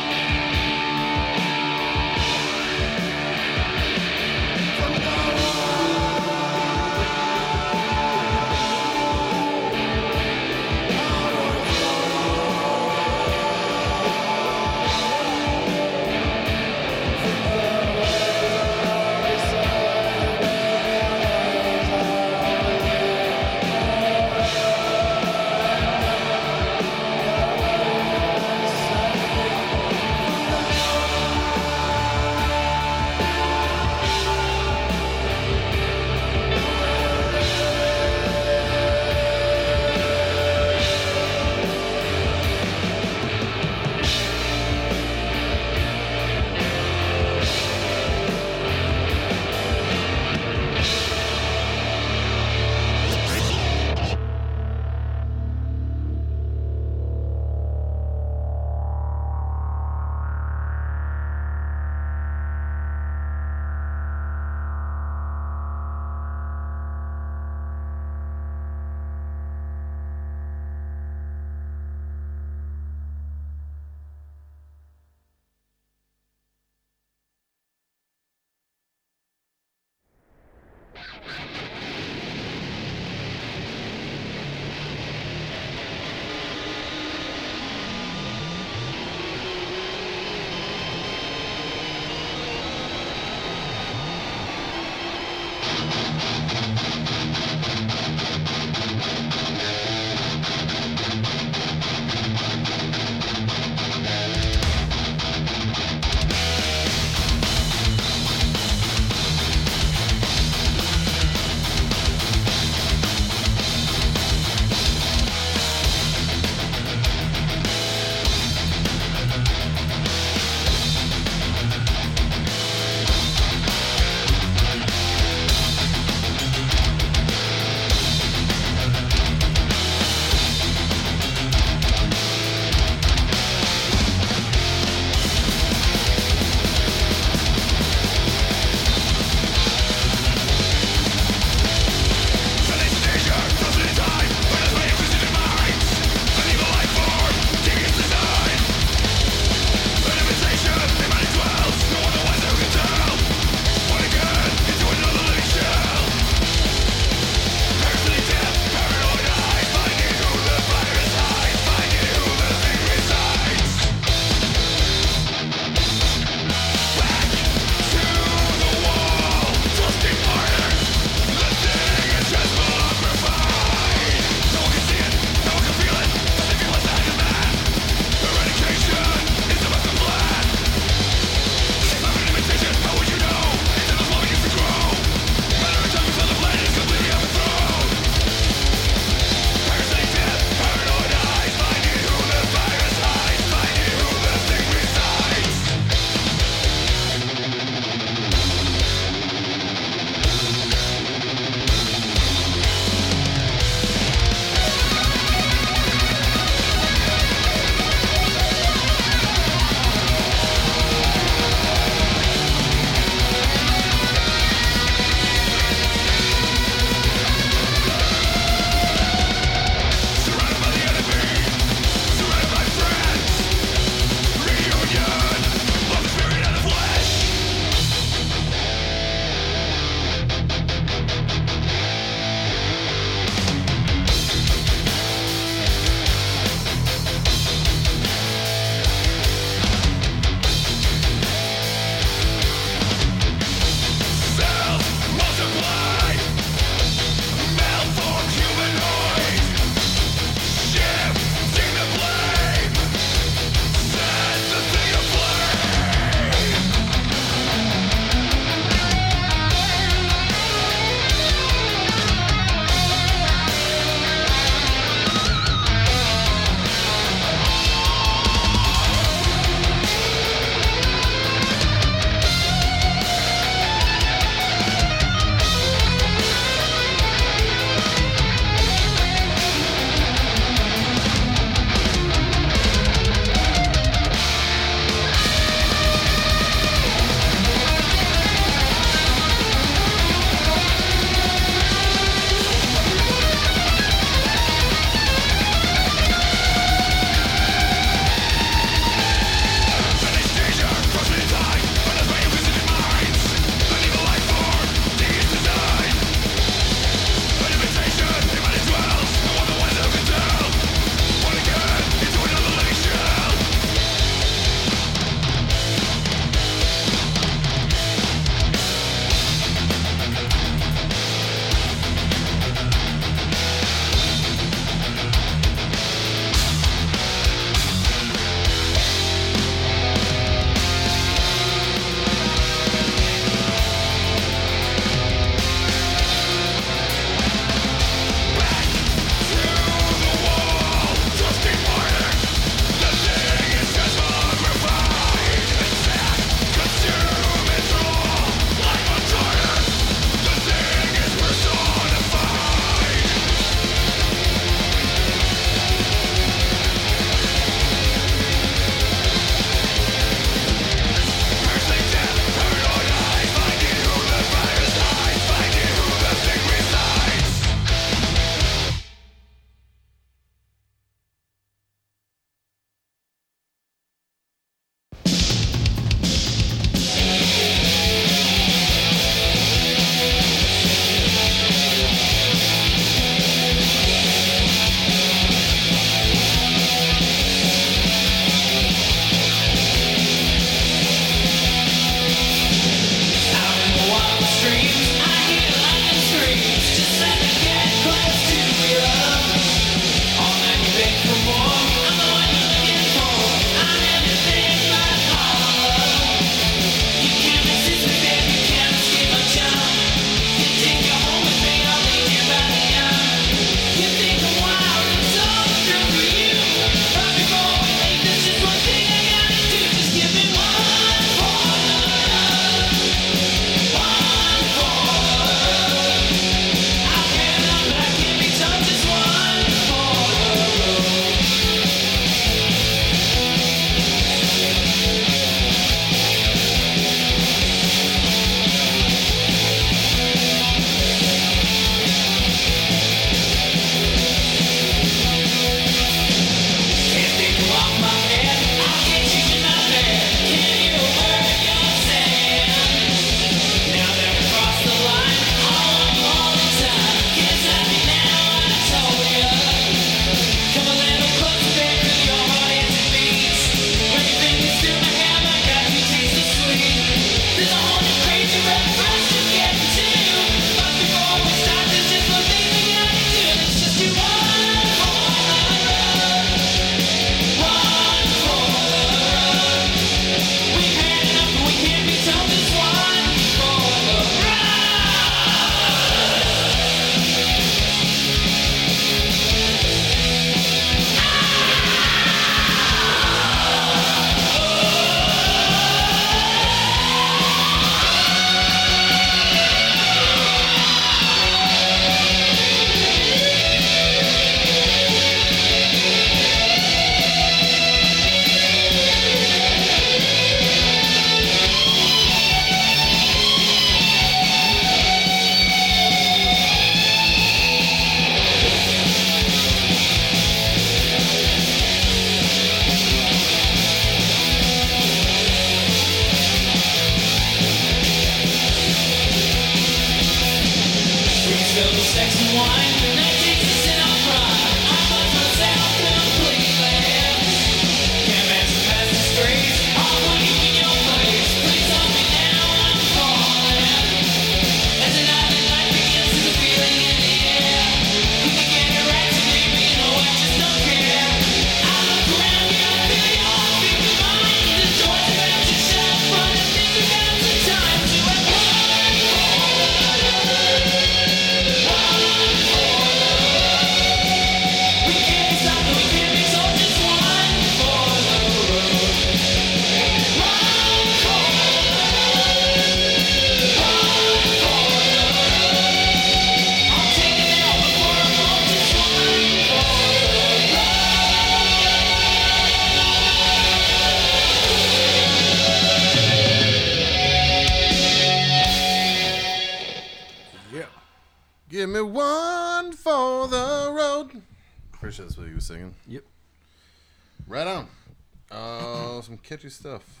catchy stuff.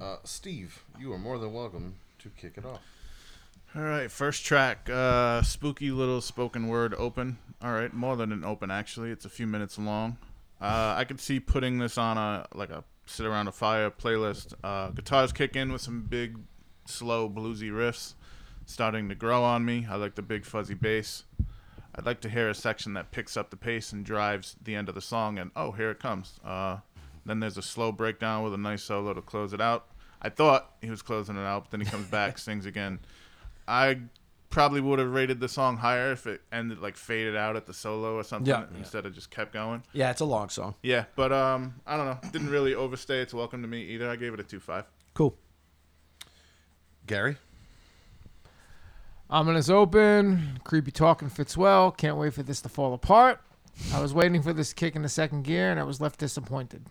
Uh, Steve, you are more than welcome to kick it off. All right, first track, uh, spooky little spoken word open. All right, more than an open actually. It's a few minutes long. Uh, I could see putting this on a like a sit around a fire playlist. Uh, guitars kick in with some big, slow bluesy riffs, starting to grow on me. I like the big fuzzy bass. I'd like to hear a section that picks up the pace and drives the end of the song. And oh, here it comes. Uh, then there's a slow breakdown with a nice solo to close it out. I thought he was closing it out, but then he comes back, sings again. I probably would have rated the song higher if it ended like faded out at the solo or something Yeah. instead of just kept going. Yeah, it's a long song. Yeah, but um, I don't know. Didn't really overstay its welcome to me either. I gave it a two five. Cool. Gary? Ominous open. Creepy talking fits well. Can't wait for this to fall apart. I was waiting for this kick in the second gear and I was left disappointed.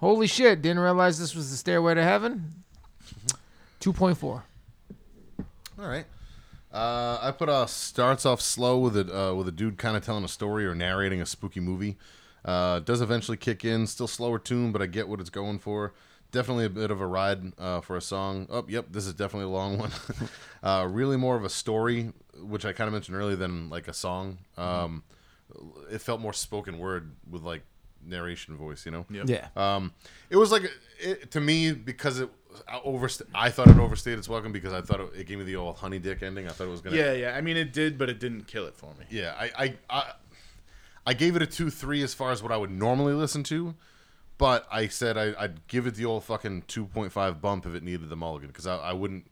Holy shit, didn't realize this was the stairway to heaven. 2.4. All right. Uh, I put uh starts off slow with a uh, with a dude kind of telling a story or narrating a spooky movie. Uh, does eventually kick in. Still slower tune, but I get what it's going for. Definitely a bit of a ride uh, for a song. Oh, yep, this is definitely a long one. uh, really more of a story, which I kind of mentioned earlier, than like a song. Um, it felt more spoken word with like narration voice, you know. Yep. Yeah. Um, it was like it, to me because it overst- I thought it overstayed its welcome because I thought it, it gave me the old honey dick ending. I thought it was gonna. Yeah, yeah. I mean, it did, but it didn't kill it for me. Yeah. I I I, I gave it a two three as far as what I would normally listen to, but I said I, I'd give it the old fucking two point five bump if it needed the mulligan because I, I wouldn't.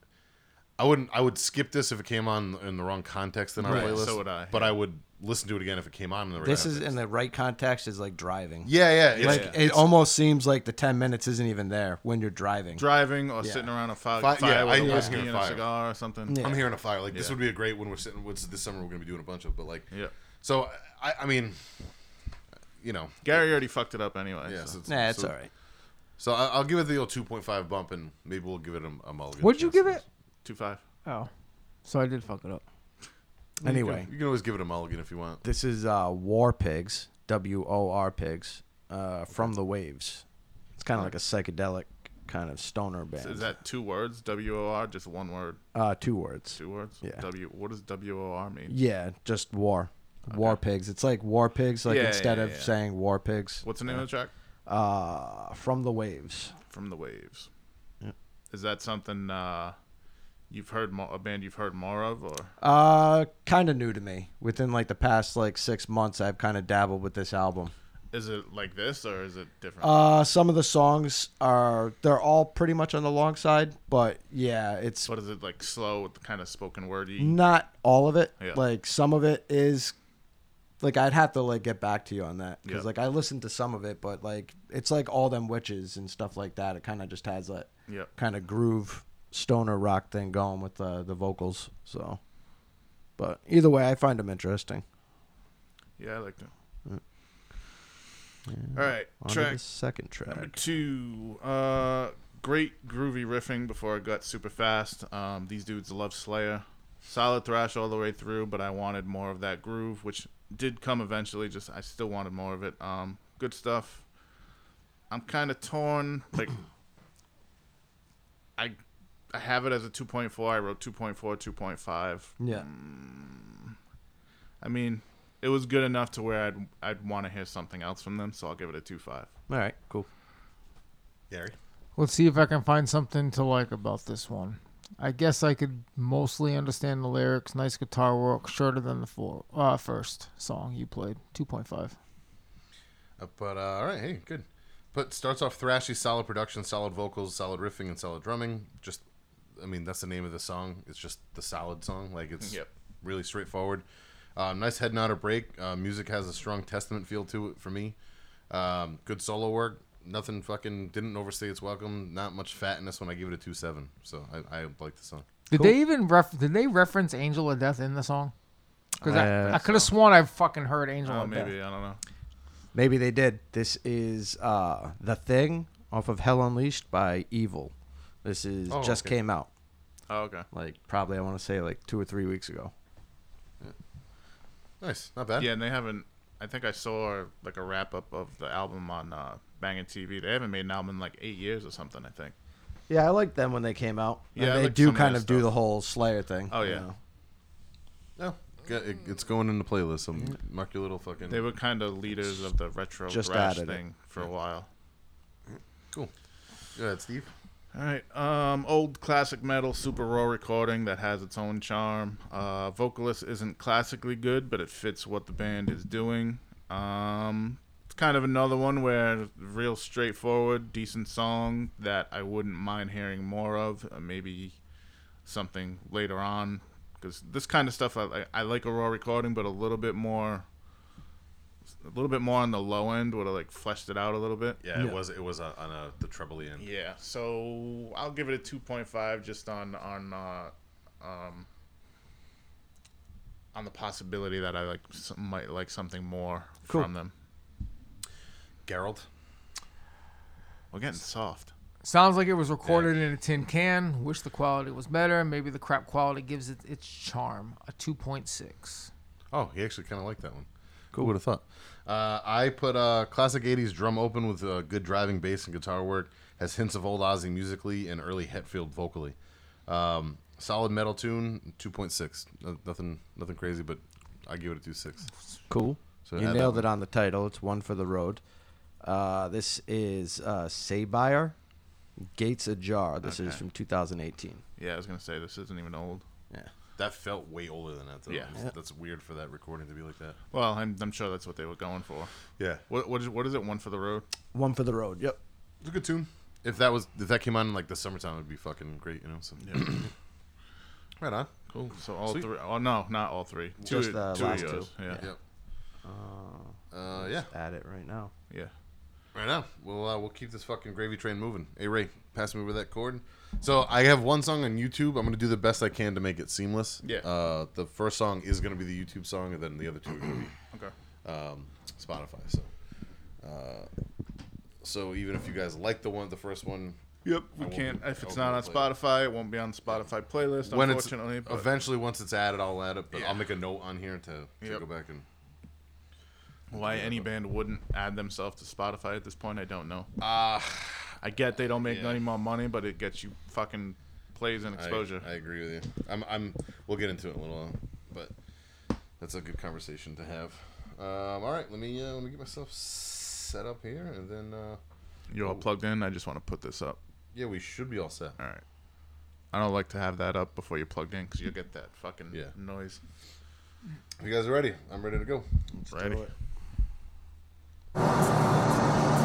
I wouldn't. I would skip this if it came on in the wrong context in our Right, playlist. so would I, But I would listen to it again if it came on in the right. This is context. in the right context is like driving. Yeah, yeah. It's, Like it's- it almost seems like the ten minutes isn't even there when you're driving. Driving or Yeah. sitting around a fi- Fi- fire yeah, with I- a I was whiskey gonna and a fire. cigar or something. Yeah. I'm hearing a fire. Like this Yeah. would be a great when we're sitting. What's this summer? We're gonna be doing a bunch of, but like, Yeah. So I, I mean, you know, Gary already fucked it up anyway. yeah. so. So, it's- Nah, it's so, all right. So I- I'll give it the old 2.5 bump, and maybe we'll give it a, a mulligan. What'd you give it? Two five. Oh. So I did fuck it up. Anyway, you can, you can always give it a mulligan if you want. this is uh, War Pigs, W O R Pigs, uh, from the Waves. It's kind of like a psychedelic kind of stoner band. Is that two words? W O R, just one word, uh, two words? two words. Yeah. W. What does W O R mean? Yeah, just war. War Pigs. It's like War Pigs, like Yeah, instead yeah, of yeah. saying War Pigs. What's the name of the track? Uh, from the Waves. From the Waves. Yeah. Is that something uh, you've heard mo- a band you've heard more of, or Uh, kind of new to me. Within like the past like six months, I've kind of dabbled with this album. is it like this, or is it different? Uh, some of the songs are they're all pretty much on the long side, but yeah, it's what is it like? Slow, kind of spoken wordy. not all of it. Yeah. Like some of it is like I'd have to like get back to you on that because Yeah. like I listened to some of it, but like it's like all them witches and stuff like that. It kind of just has that Yep. kind of groove stoner rock thing going with the the vocals. So, but either way, I find them interesting. Yeah, I liked it. All right, On to track the second track. Number two, uh, great groovy riffing before it got super fast. Um, these dudes love Slayer. Solid thrash all the way through, but I wanted more of that groove, which did come eventually. Just I still wanted more of it. Um, good stuff. I'm kind of torn. Like, I, I have it as a 2.4. I wrote 2.4, 2.5. Yeah. I mean, it was good enough to where I'd I'd want to hear something else from them, so I'll give it a 2.5. All right. Cool. Gary. Let's see if I can find something to like about this one. I guess I could mostly understand the lyrics. Nice guitar work, shorter than the four, uh, first song you played. 2.5. Uh, but uh, all right, hey, good. But starts off thrashy, solid production, solid vocals, solid riffing, and solid drumming. Just, I mean, that's the name of the song. It's just the solid song. Like it's Yep. really straightforward. Uh, nice head nodder break. Uh, music has a strong testament feel to it for me. Um, good solo work. Nothing fucking didn't overstay its welcome. Not much fat in this one. I give it a two seven. So I, I like the song. Did Cool. they even ref? Did they reference Angel of Death in the song? Because Uh, I, I could have sworn I fucking heard Angel Oh, of maybe Death. I don't know. Maybe they did. This is uh, The Thing off of Hell Unleashed by Evile. This is Oh, just okay. came out. Oh, okay. Like probably I want to say like two or three weeks ago. Nice, not bad. Yeah, and they haven't I think I saw like a wrap up of the album on uh, Banger TV. They haven't made an album in like eight years or something. I think. Yeah, I liked them when they came out. Yeah, I they like do some of kind of do the whole Slayer thing. Oh, you yeah. know. No, it- it's going in the playlist. So mark your little fucking. They were kind of leaders of the retro Just thrash added it. thing for a while. cool. Go ahead, Steve. All right. Um, old classic metal, super raw recording that has its own charm. Uh, vocalist isn't classically good, but it fits what the band is doing. Um, it's kind of another one where real straightforward, decent song that I wouldn't mind hearing more of. Uh, maybe something later on, because this kind of stuff I, I, I like a raw recording, but a little bit more. A little bit more on the low end would have like fleshed it out a little bit. Yeah, it was it was uh, on a, the trebly end. Yeah, so I'll give it a two point five just on on uh, um, on the possibility that I like some, might like something more Cool. from them. Gerald. We're getting soft. Sounds like it was recorded in a tin can. Wish the quality was better. Maybe the crap quality gives it its charm. A 2.6. Oh, he actually kind of liked that one. Cool. Would have thought. Uh, I put uh, classic '80s drum open with uh, good driving bass and guitar work. Has hints of old Ozzy musically and early Hetfield vocally. Um, solid metal tune, two point six. nothing, nothing crazy, but I give it a two six. Cool. So you nailed it on the title. It's one for the road. Uh, this is uh, Sabire, Gates Ajar. This is from 2018. Yeah, I was gonna say this isn't even old. Yeah. That felt way older than that. Though. Yeah. That's- that's weird for that recording to be like that. Well, I'm, I'm sure that's what they were going for. Yeah, What what is what is it? One for the road. One for the road. Yep. it's a good tune. If that was if that came on in like the summertime, it'd be fucking great. You know. So right on. Cool. So all Sweet. three. Oh no, not all three. Two, Just the two last of two. yours. Yeah. Yep. Uh, Uh, yeah. at it right now. Yeah. Right now, we'll uh, we'll keep this fucking gravy train moving. Hey Ray, pass me over that cord. So I have one song on YouTube. I'm gonna do the best I can to make it seamless. Yeah. Uh, the first song is gonna be the YouTube song, and then the other two are gonna be Okay. um, Spotify. So, uh, so even if you guys like the one, the first one, Yep. We can't. be- If it's won't on it. Spotify, it won't be on the Spotify playlist. when it's unfortunately, but eventually once it's added, I'll add it. But Yeah. I'll make a note on here to, to Yep. go back and. Why any band wouldn't add themselves to Spotify at this point, I don't know. Ah, I get they don't make Yeah. any more money, but it gets you fucking plays and exposure. I, I agree with you. I'm, I'm. We'll get into it in a little, while, but that's a good conversation to have. Um, all right, let me uh, let me get myself set up here, and then uh, You're all plugged in. I just want to put this up. yeah, we should be all set. All right. I don't like to have that up before you're plugged in because you'll get that fucking Yeah. noise. If you guys are ready, I'm ready to go. Ready? Thank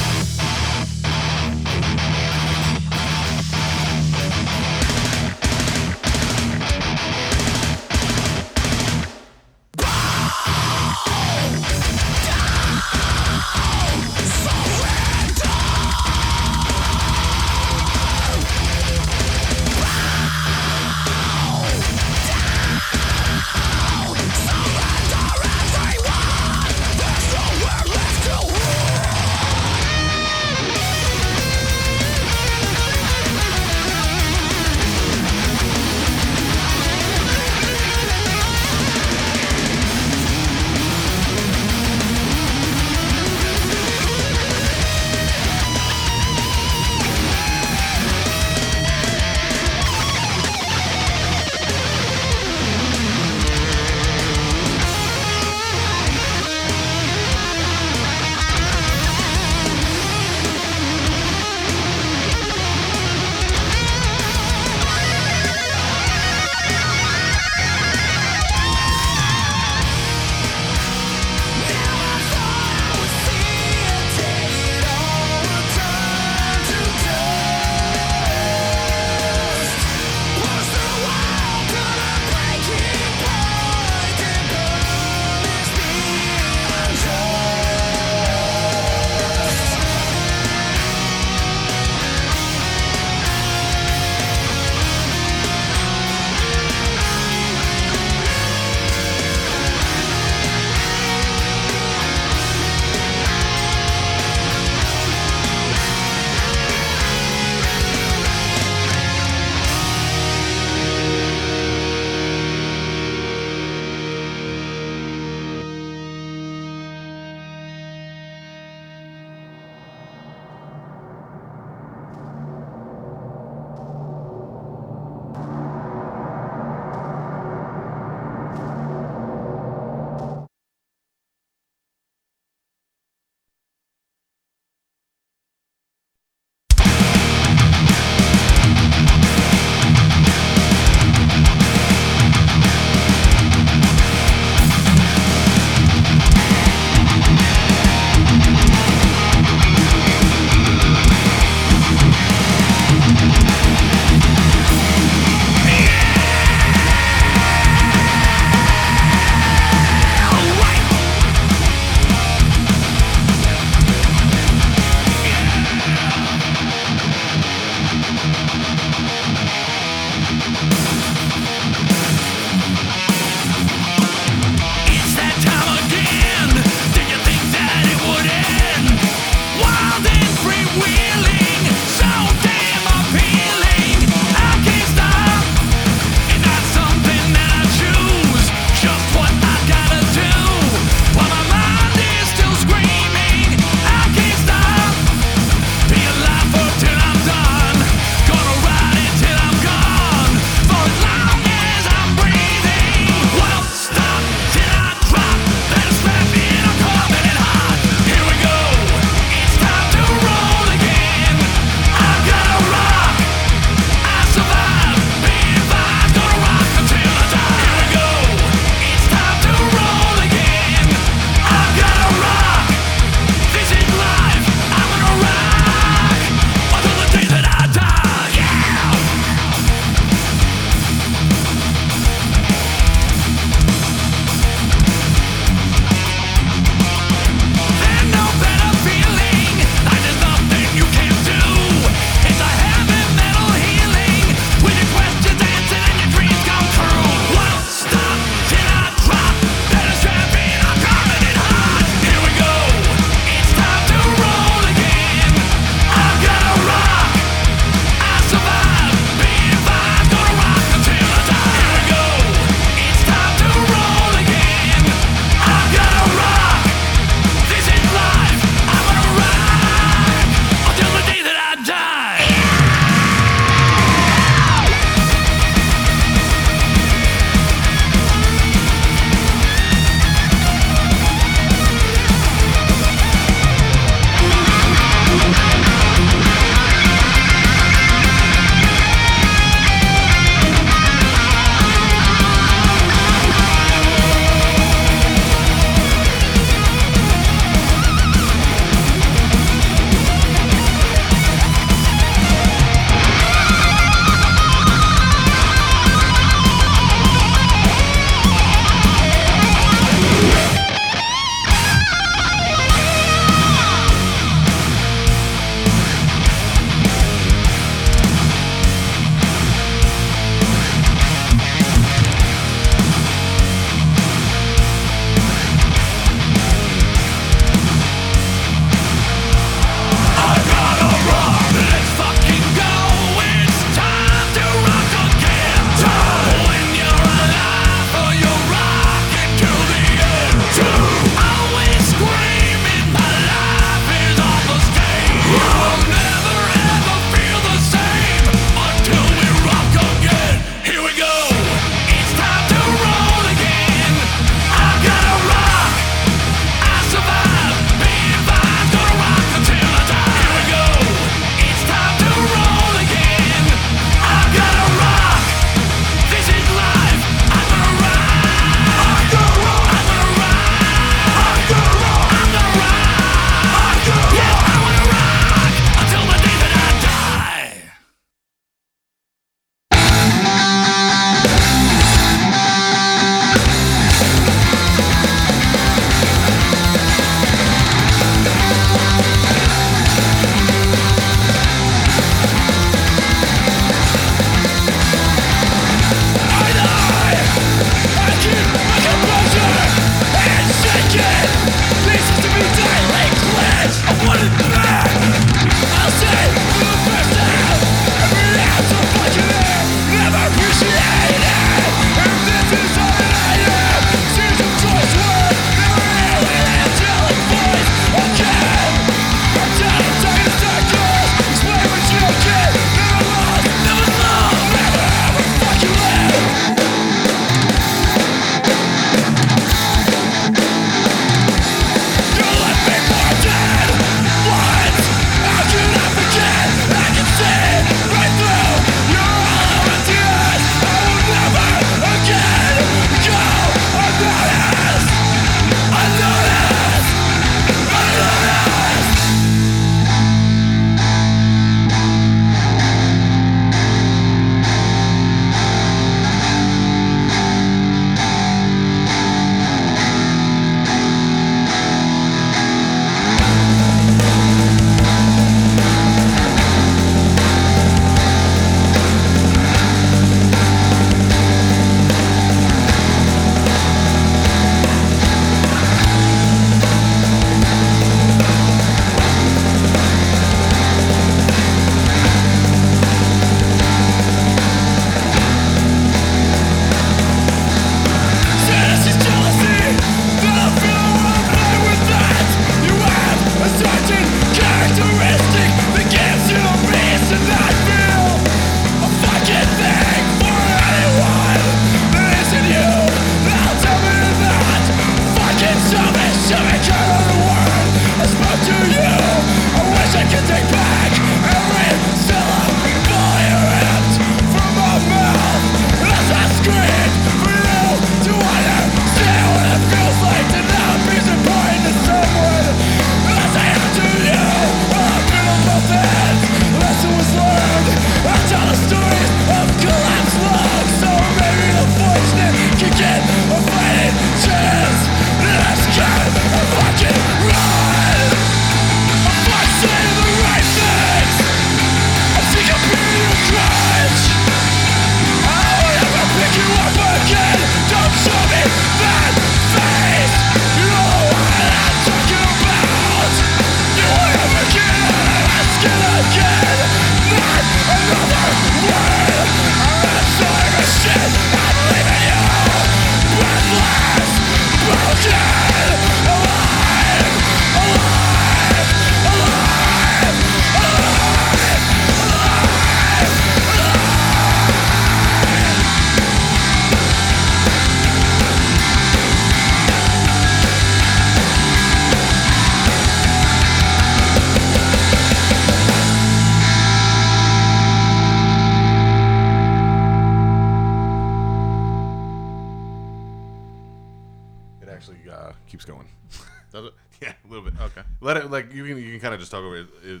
talk over it. It,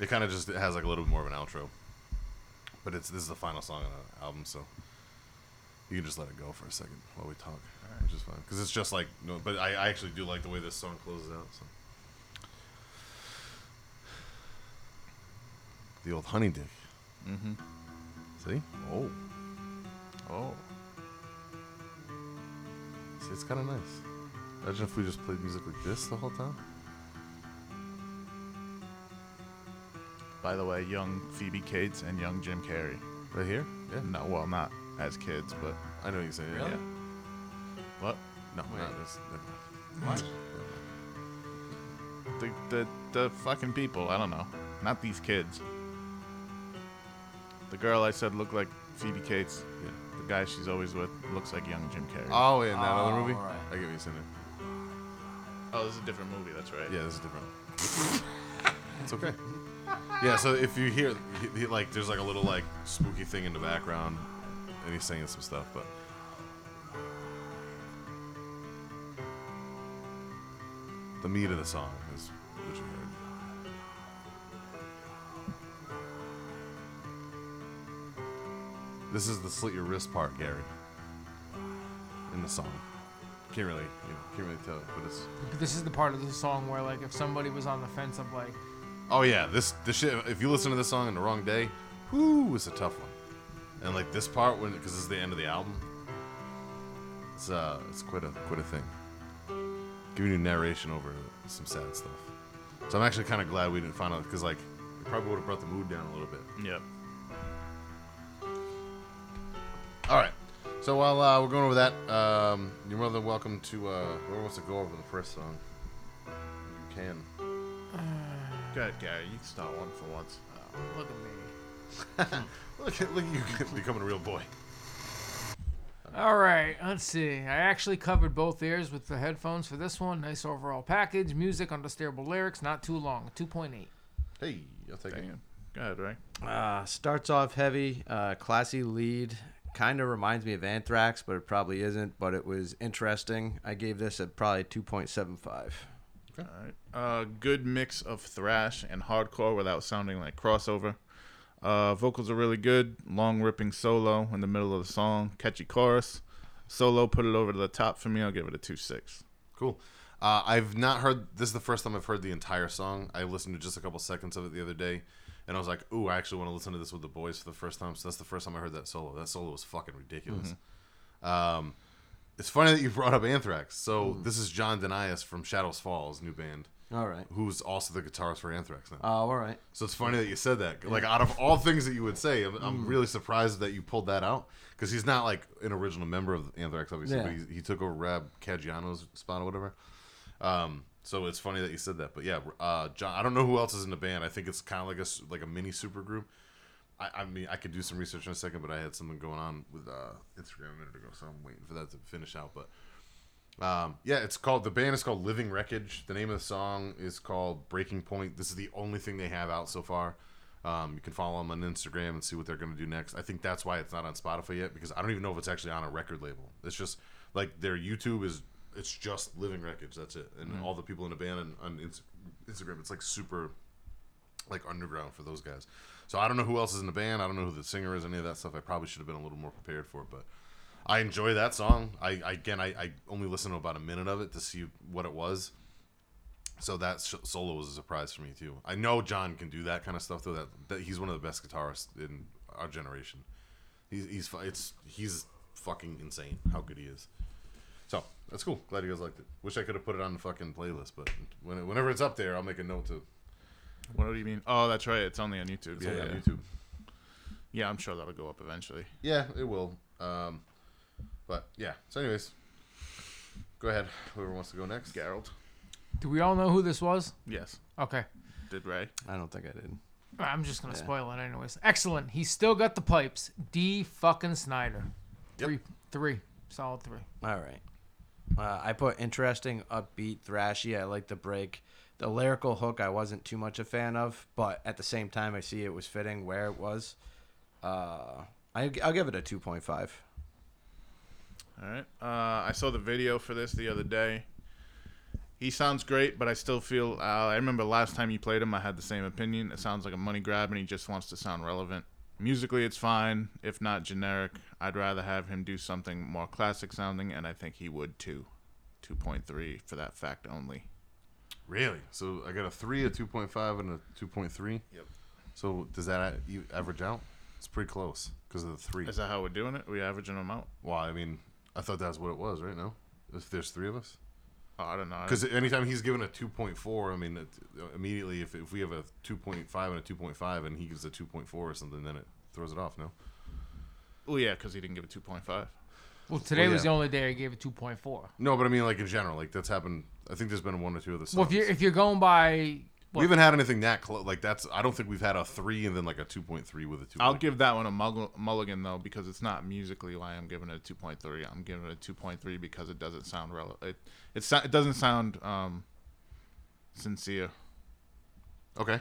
it kind of just has like a little bit more of an outro. But it's this is the final song on the album, so you can just let it go for a second while we talk, which is fine because it's just like no. But I, I actually do like the way this song closes out. So the old honey dick. Mm-hmm. See? Oh, Oh. see, it's kind of nice. Imagine if we just played music like this the whole time. By the way, young Phoebe Cates and young Jim Carrey. Right here? Yeah. No, well, not as kids, but I know what you're saying. Yeah. yeah. What? No, Wait. not this. What? The, the the fucking people. I don't know. Not these kids. The girl I said looked like Phoebe Cates. Yeah. The guy she's always with looks like young Jim Carrey. Oh, in that other Oh, movie? right. I get what you're saying. Oh, this is a different movie. That's right. Yeah, this is different. it's okay. Yeah, so if you hear, he, he, like, there's like a little like spooky thing in the background, and he's singing some stuff, but. The meat of the song is what you heard. This is the slit your wrist part, Gary. In the song. Can't really, you know, can't really tell, but it's. This is the part of the song where, like, if somebody was on the fence of like, Oh yeah, this this shit. If you listen to this song on the wrong day, whoo, it's a tough one. And like this part, when because this is the end of the album, it's uh, it's quite a quite a thing. Giving you narration over some sad stuff. So I'm actually kind of glad we didn't find out because like it probably would have brought the mood down a little bit. Yep. All right. So while uh, we're going over that, um, you're more than welcome to uh, whoever wants to go over the first song. You can. Go ahead, Gary. You can start one for once. oh, look at me. Look at look at you becoming a real boy. All right, let's see. I actually covered both ears with the headphones for this one. Nice overall package. Music, understandable lyrics, not too long. 2.8. Hey, I'll take it. Damn. Go ahead, Ray. Uh, starts off heavy, uh, classy lead. Kind of reminds me of Anthrax, but it probably isn't. But it was interesting. I gave this a probably 2.75. All right. Uh, good mix of thrash and hardcore without sounding like crossover. Uh, vocals are really good. Long ripping solo in the middle of the song. Catchy chorus. Solo put it over to the top for me. I'll give it a two six. Cool. Uh, I've not heard. This is the first time I've heard the entire song. I listened to just a couple seconds of it the other day, and I was like, "Ooh, I actually want to listen to this with the boys for the first time." So that's the first time I heard that solo. That solo was fucking ridiculous. Um, it's funny that you brought up Anthrax. So this is Jon Donais from Shadows Falls, new band, All right. who's also the guitarist for Anthrax now. Oh, all right. So it's funny that you said that. Like out of all things that you would say, I'm, I'm really surprised that you pulled that out because he's not like an original member of Anthrax, obviously, Yeah. but he, he took over Rob Caggiano's spot or whatever. Um, so it's funny that you said that. But yeah, uh, Jon. I don't know who else is in the band. I think it's kind of like a like a mini super group. I, I mean, I could do some research in a second, but I had something going on with uh, Instagram a minute ago, so I'm waiting for that to finish out. But um, yeah, it's called the band is called Living Wreckage. The name of the song is called Breaking Point. This is the only thing they have out so far. Um, you can follow them on Instagram and see what they're going to do next. I think that's why it's not on Spotify yet because I don't even know if it's actually on a record label. It's just like their YouTube is it's just Living Wreckage. That's it, and all the people in the band and on Instagram, it's like super like underground for those guys. So I don't know who else is in the band. I don't know who the singer is. Any of that stuff. I probably should have been a little more prepared for, but I enjoy that song. I, I again, I, I only listened to about a minute of it to see what it was. So that sh- solo was a surprise for me too. I know Jon can do that kind of stuff though. That, that he's one of the best guitarists in our generation. He's he's it's he's fucking insane how good he is. So that's cool. Glad you guys liked it. Wish I could have put it on the fucking playlist, but when whenever it's up there, I'll make a note to What do you mean? Oh, that's right. It's only on YouTube. yeah, So, on YouTube. Yeah, I'm sure that'll go up eventually. Yeah, it will. Um, but yeah. So, anyways, go ahead. Whoever wants to go next. Gerald. Do we all know who this was? Yes. Okay. Did Ray? I don't think I did. I'm just gonna Yeah. spoil it anyways. Excellent. He's still got the pipes. D fucking Snider. Yep. Three, three, solid three. All right. Uh, I put interesting, upbeat, thrashy. I like the break. The lyrical hook I wasn't too much a fan of, but at the same time I see it was fitting where it was. Uh, I, I'll give it a 2.5. All right. Uh, I saw the video for this the other day, He sounds great, but I still feel. Uh, I remember last time you played him, I had the same opinion. It sounds like a money grab, and he just wants to sound relevant. Musically, it's fine, if not generic. I'd rather have him do something more classic sounding, and I think he would too. 2.3 for that fact only. Really? So I got a three, a two point five, and a two point three. Yep. So does that you average out? It's pretty close because of the three. Is that how we're doing it? we averaging them out? Well, I mean, I thought that's what it was, right? No, if there's three of us. Oh, I don't know. Because anytime he's given a 2.4, I mean, it, immediately if, if we have a 2.5 and a 2.5 and he gives a 2.4 or something, then it throws it off, no? well, yeah, because he didn't give it 2.5. Well, today Well, was the only day I gave it 2.4. No, but I mean, like in general, like that's happened. I think there's been one or two of the songs. Well, if you're if you're going by we haven't had anything that close. Like that's, I don't think we've had a three and then like a 2.3 with a 2. I'll give that one a muggle- mulligan though because it's not musically why I'm giving it a 2.3. I'm giving it a 2.3 because it doesn't sound relevant. It it, so- it doesn't sound um sincere. Okay.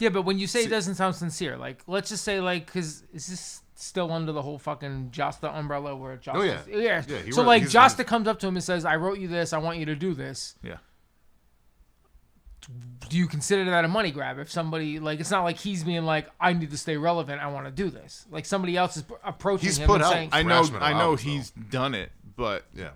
Yeah, but when you say See- it doesn't sound sincere, like let's just say like, cause is this still under the whole fucking Jasta umbrella where Jasta? Oh, yeah. yeah. Yeah, he so wrote- like he's- Jasta comes up to him and says, "I wrote you this. I want you to do this." Yeah. Do you consider that a money grab? If somebody like, it's not like he's being like, "I need to stay relevant. I want to do this." Like somebody else is approaching He's him put and out- saying, I know I know albums, he's done it, but Yeah.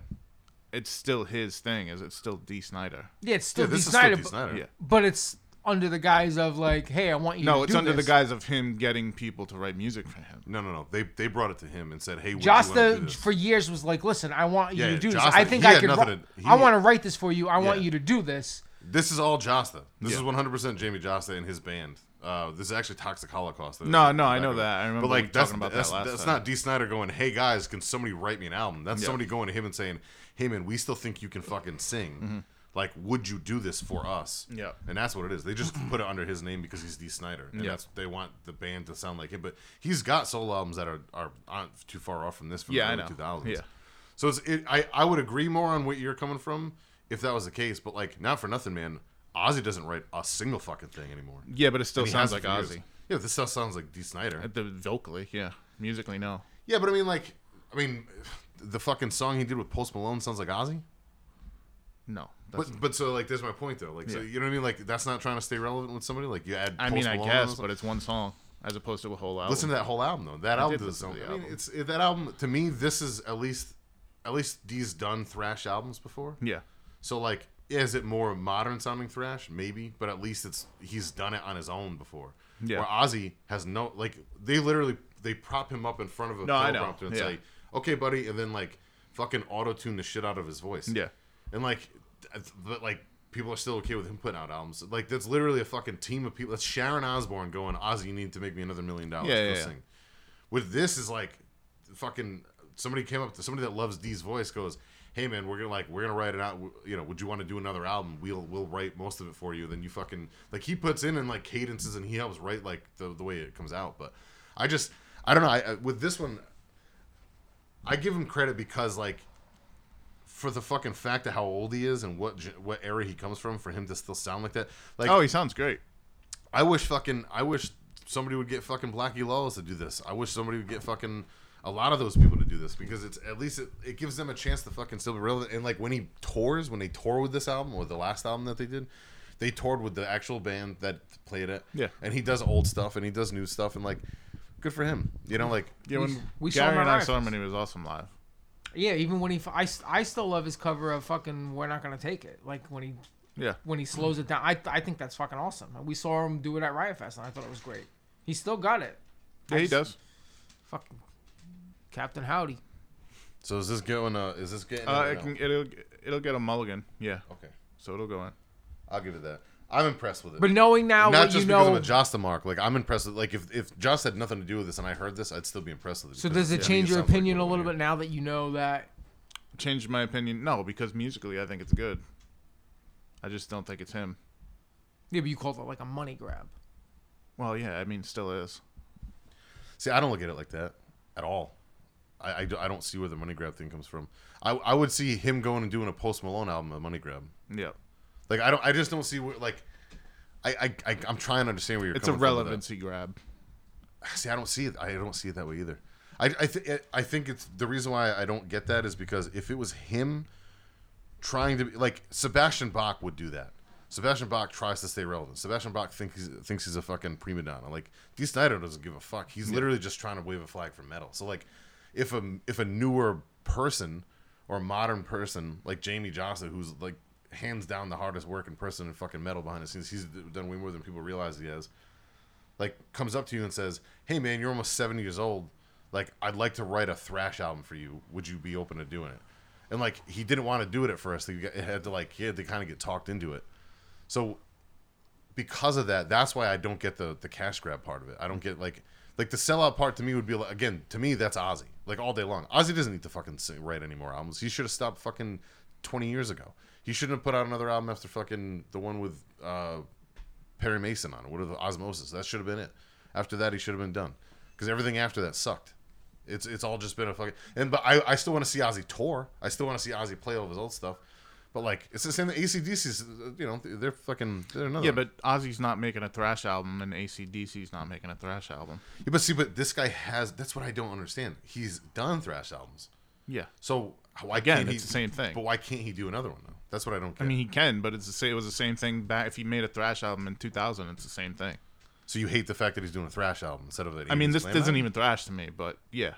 it's still his thing. Is it still Dee Snider? "Yeah, it's still Yeah, D. is still Snider, but- Snider. Yeah. but it's under the guise of like, "Hey, I want you." To do something. No, to it's do under this. the guise of him getting people to write music for him. No, no, no. They they brought it to him and said, "Hey, would you do Jasta this?" for years was like, "Listen, I want you Yeah, to do this. Jasta- I think he I had could. nothing to- he- I want to write this for you. I want Yeah. you to do this." This is all Jasta. This Yeah. is 100% Jamie Jasta and his band. Uh, this is actually Toxic Holocaust. No, no, I know that. I remember but like that's, talking about that that's, last that's time. not Dee Snider going, "Hey guys, can somebody write me an album?" That's Yeah. somebody going to him and saying, "Hey man, we still think you can fucking sing. Like, would you do this for us?" Yeah. and that's what it is. They just put it under his name because he's Dee Snider, and Yeah. that's they want the band to sound like him. But he's got solo albums that are are aren't too far off from this from Yeah, the I early know. 2000s. Yeah. So it's it, I I would agree more on what you're coming from if that was the case. But like, not for nothing, man. Ozzy doesn't write a single fucking thing anymore. Yeah, but it still sounds like for years. Ozzy. Yeah, this stuff sounds like Dee Snider. At the vocally, yeah. Musically, no. Yeah, but I mean, like, I mean, the fucking song he did with Post Malone sounds like Ozzy. No. But but so like, there's my point though. Like, so Yeah. you know what I mean? Like, that's not trying to stay relevant with somebody. Like, you add. I Post mean, I Malone guess, but it's one song as opposed to a whole album. listen to that whole album though. That album did does listen to I the mean, album. it's it, that album to me. This is at least at least D's done thrash albums before. Yeah. So like, is it more modern sounding thrash? Maybe, but at least it's he's done it on his own before. Yeah. Where Ozzy has no like they literally they prop him up in front of a No, I know. teleprompter and Yeah. say, "Okay, buddy," and then like fucking auto tune the shit out of his voice. Yeah. And like, but like people are still okay with him putting out albums. Like that's literally a fucking team of people. That's Sharon Osbourne going, "Ozzy, you need to make me another million dollars Yeah, yeah, yeah. With this is like fucking somebody came up to somebody that loves D's voice goes, "Hey man, we're gonna like we're gonna write it out. You know, would you want to do another album? We'll we'll write most of it for you. Then you fucking like he puts in and like cadences and he helps write like the the way it comes out. But I just I don't know. I, I with this one, I give him credit because like for the fucking fact of how old he is and what what era he comes from for him to still sound like that. Like Oh, he sounds great. I wish fucking I wish somebody would get fucking Blackie Lawless to do this. I wish somebody would get fucking a lot of those people to do this because it's at least it, it gives them a chance to fucking still be relevant. And like when he tours, when they tour with this album or the last album that they did, they toured with the actual band that played it. Yeah. And he does old stuff and he does new stuff and like good for him. You know, like Yeah, We- when we saw him Gary at and I saw him and he was awesome live. Yeah, even when he, I, I still love his cover of fucking "We're Not Gonna Take It." Like when he, Yeah. when he slows it down, I, I think that's fucking awesome. We saw him do it at Riot Fest, and I thought it was great. He still got it. Yeah, he does. Fucking Captain Howdy. so is this going uh is this getting Uh, in or it no? can, it'll it'll get a mulligan. Yeah. Okay. So it'll go in. I'll give it that. I'm impressed with it. But knowing now not what just you because know, of a Jasta mark. Like I'm impressed. With, like if if Jost had nothing to do with this and I heard this, I'd still be impressed with it. so does it to change your sounds like opinion a little hear. bit now that you know that? Changed my opinion. No, because musically I think it's good. I just don't think it's him. Yeah, but you called it like a money grab. Well, yeah, I mean, still is. See, I don't look at it like that at all. I, I, do- I don't see where the money grab thing comes from. I, I would see him going and doing a Post Malone album a money grab. Yeah. Like I don't I just don't see where like I I, I I'm trying to understand where you're It's a coming from with that. relevancy grab. See, I don't see it. I don't see it that way either. I I, th- I think it's the reason why I don't get that is because if it was him trying to be like Sebastian Bach would do that. Sebastian Bach tries to stay relevant. Sebastian Bach thinks he's, thinks he's a fucking prima donna. Like Dee Snider doesn't give a fuck. He's literally just trying to wave a flag for metal. So like, if a if a newer person or a modern person like Jamie Jasta, who's like hands down the hardest working person in fucking metal behind the scenes, he's done way more than people realize he has. Like comes up to you and says, "Hey man, you're almost seventy years old. Like I'd like to write a thrash album for you. Would you be open to doing it?" And like he didn't want to do it at first. He had to like he had to kind of get talked into it. So because of that, that's why I don't get the the cash grab part of it. I don't get like like the sellout part to me would be like again to me that's Ozzy like all day long. Ozzy doesn't need to fucking sing, write any more albums. He should have stopped fucking twenty years ago. He shouldn't have put out another album after fucking the one with uh, Perry Mason on it. What are the Ozzmosis? That should have been it. After that, he should have been done because everything after that sucked. It's it's all just been a fucking and but I, I still want to see Ozzy tour. I still want to see Ozzy play all of his old stuff. But like it's the same. The ACDC's, you know, they're fucking. They're another. Yeah, but Ozzy's not making a thrash album, and ACDC's not making a thrash album. Yeah, but see, but this guy has. That's what I don't understand. He's done thrash albums, Yeah. so why Again, can't he? it's the same thing. But why can't he do another one though? That's what I don't get. I mean, he can, but it's the same. It was the same thing back. If he made a thrash album in 2000, it's the same thing. so you hate the fact that he's doing a thrash album instead of the. I mean, this glam isn't album? even thrash to me, but yeah.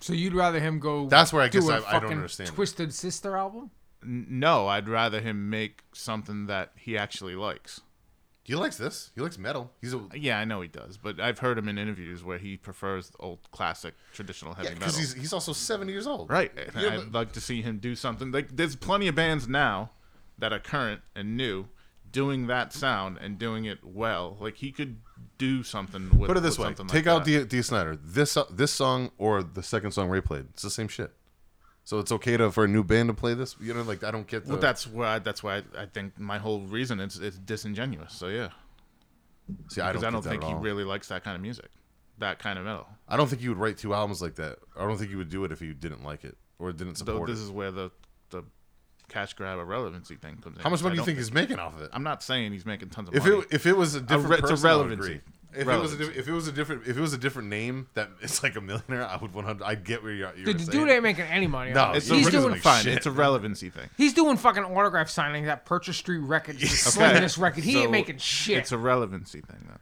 So you'd rather him go? That's where I do guess I don't understand. Twisted Sister album. N- No, I'd rather him make something that he actually likes. He likes this. He likes metal. He's a Yeah, I know he does, but I've heard him in interviews where he prefers old classic traditional heavy yeah, because metal. he's he's also seventy years old. Right. Yeah, I'd but- like to see him do something. Like there's plenty of bands now that are current and new doing that sound and doing it well. Like he could do something with Put it this with way: something take like out that. D. Dee Snider. This uh, this song or the second song Ray played. It's the same shit. So it's okay to for a new band to play this. You know, like I don't get the. Well, that's why I, that's why I, I think my whole reason is it's disingenuous. So yeah, see, I don't, I don't think he really likes that kind of music, that kind of metal. I don't think you would write two albums like that. I don't think you would do it if you didn't like it or didn't So support this it. is where the the cash grab relevancy thing comes in. How much money do you don't think he's making off of it? I'm not saying he's making tons of If money. it if it was a different re- it's a person, I would relevancy. Agree. If it was a, if it was a different if it was a different name that it's like a millionaire, I would 100. I get where you're. you're Dude, the saying. dude ain't making any money. No, it's he's he's a, doing doing fine. shit. It's a relevancy thing. he's doing fucking autograph signing that Purchase Street Records, just slinging this record. He So ain't making shit. It's a relevancy thing though.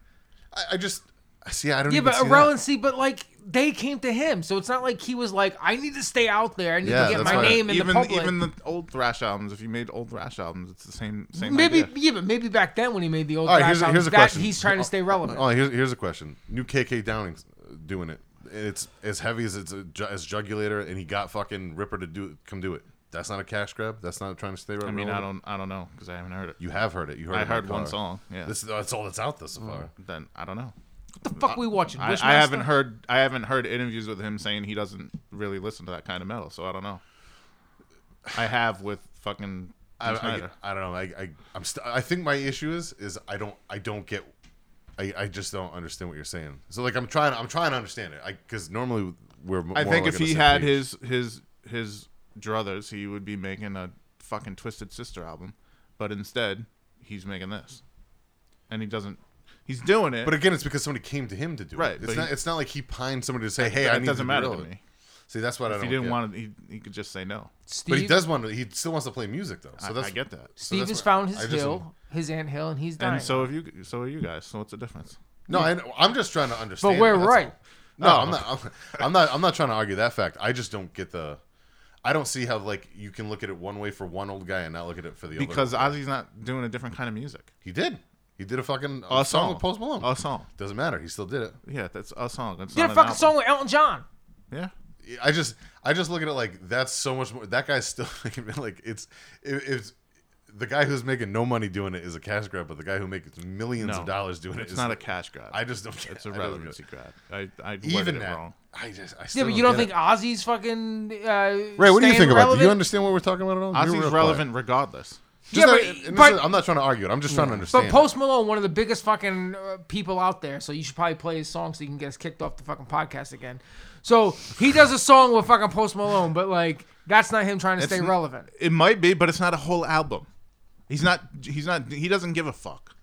I, I just see. I don't. yeah, even but see that. irrelevancy. But like they came to him, so it's not like he was like, "I need to stay out there. I need Yeah, to get my why- name in even the public." even the old thrash albums, if you made old thrash albums, it's the same same maybe idea. yeah, but maybe back then when he made the old All right, thrash here's albums, here's a that question. he's trying to oh, stay relevant. Oh, here's here's a question. New KK Downing's doing it. It's as heavy as it's a, as Jugulator, and he got fucking Ripper to do come do it. That's not a cash grab. That's not trying to stay Relevant. I mean, I don't I don't know because I haven't heard it. You have heard it. You heard. I it heard one song. Yeah. This that's all that's out there so far. Mm, then I don't know. What the fuck are we watching? I, I haven't heard I haven't heard interviews with him saying he doesn't really listen to that kind of metal, so I don't know. I have with fucking I, I, I don't know. I, I I'm st- I think my issue is is I don't I don't get I, I just don't understand what you're saying. So like I'm trying I'm trying to understand it. I because normally we're. m- I more think like if he had page. his his his druthers, he would be making a fucking Twisted Sister album, but instead he's making this, and he doesn't. He's doing it, But again, it's because somebody came to him to do it. Right, it. It's not. he- it's not like he pined somebody to say, "Hey, it I need doesn't to matter to relevant." me. See, that's what I If don't. he didn't get. want to. he, he could just say no. Steve, But he does want to. He still wants to play music though. So I, that's I get that. Steve that's has found his I just- hill, his ant hill, and he's dying. And so have you. So are you guys. So what's the difference? no. I, I'm just trying to understand. but we're right. all. No, I'm not. I'm, I'm not. I'm not trying to argue that fact. I just don't get the. I don't see how like you can look at it one way for one old guy and not look at it for the other. Because. Ozzy's not doing a different kind of music. he did. He did a fucking A song song. with Post Malone. A song. Doesn't matter. He still did it. Yeah, that's a song. That's Did a fucking album. song with Elton John. Yeah. I just I just look at it like that's so much more. That guy's still making like it's it, it's the guy who's making no money doing it is a cash grab, but the guy who makes millions No, of dollars doing it It's is not a cash grab. I just don't. It's a I don't get relevancy it. grab. I I worded Even it that, wrong. I just I Yeah, still but you don't get think it. Ozzy's fucking uh, Ray, what do you staying think about? it? Do relevant? you understand what we're talking about at all? You're Ozzy's real quiet. relevant regardless. Just Yeah, not- but- but- is- I'm not trying to argue it. I'm just trying to understand. But Post Malone, one of the biggest fucking uh, people out there, so you should probably play his song so you can get us kicked off the fucking podcast again. So he does a song with fucking Post Malone, but like that's not him trying to It's stay n- relevant. It might be, but it's not a whole album. He's not. He's not. He doesn't give a fuck.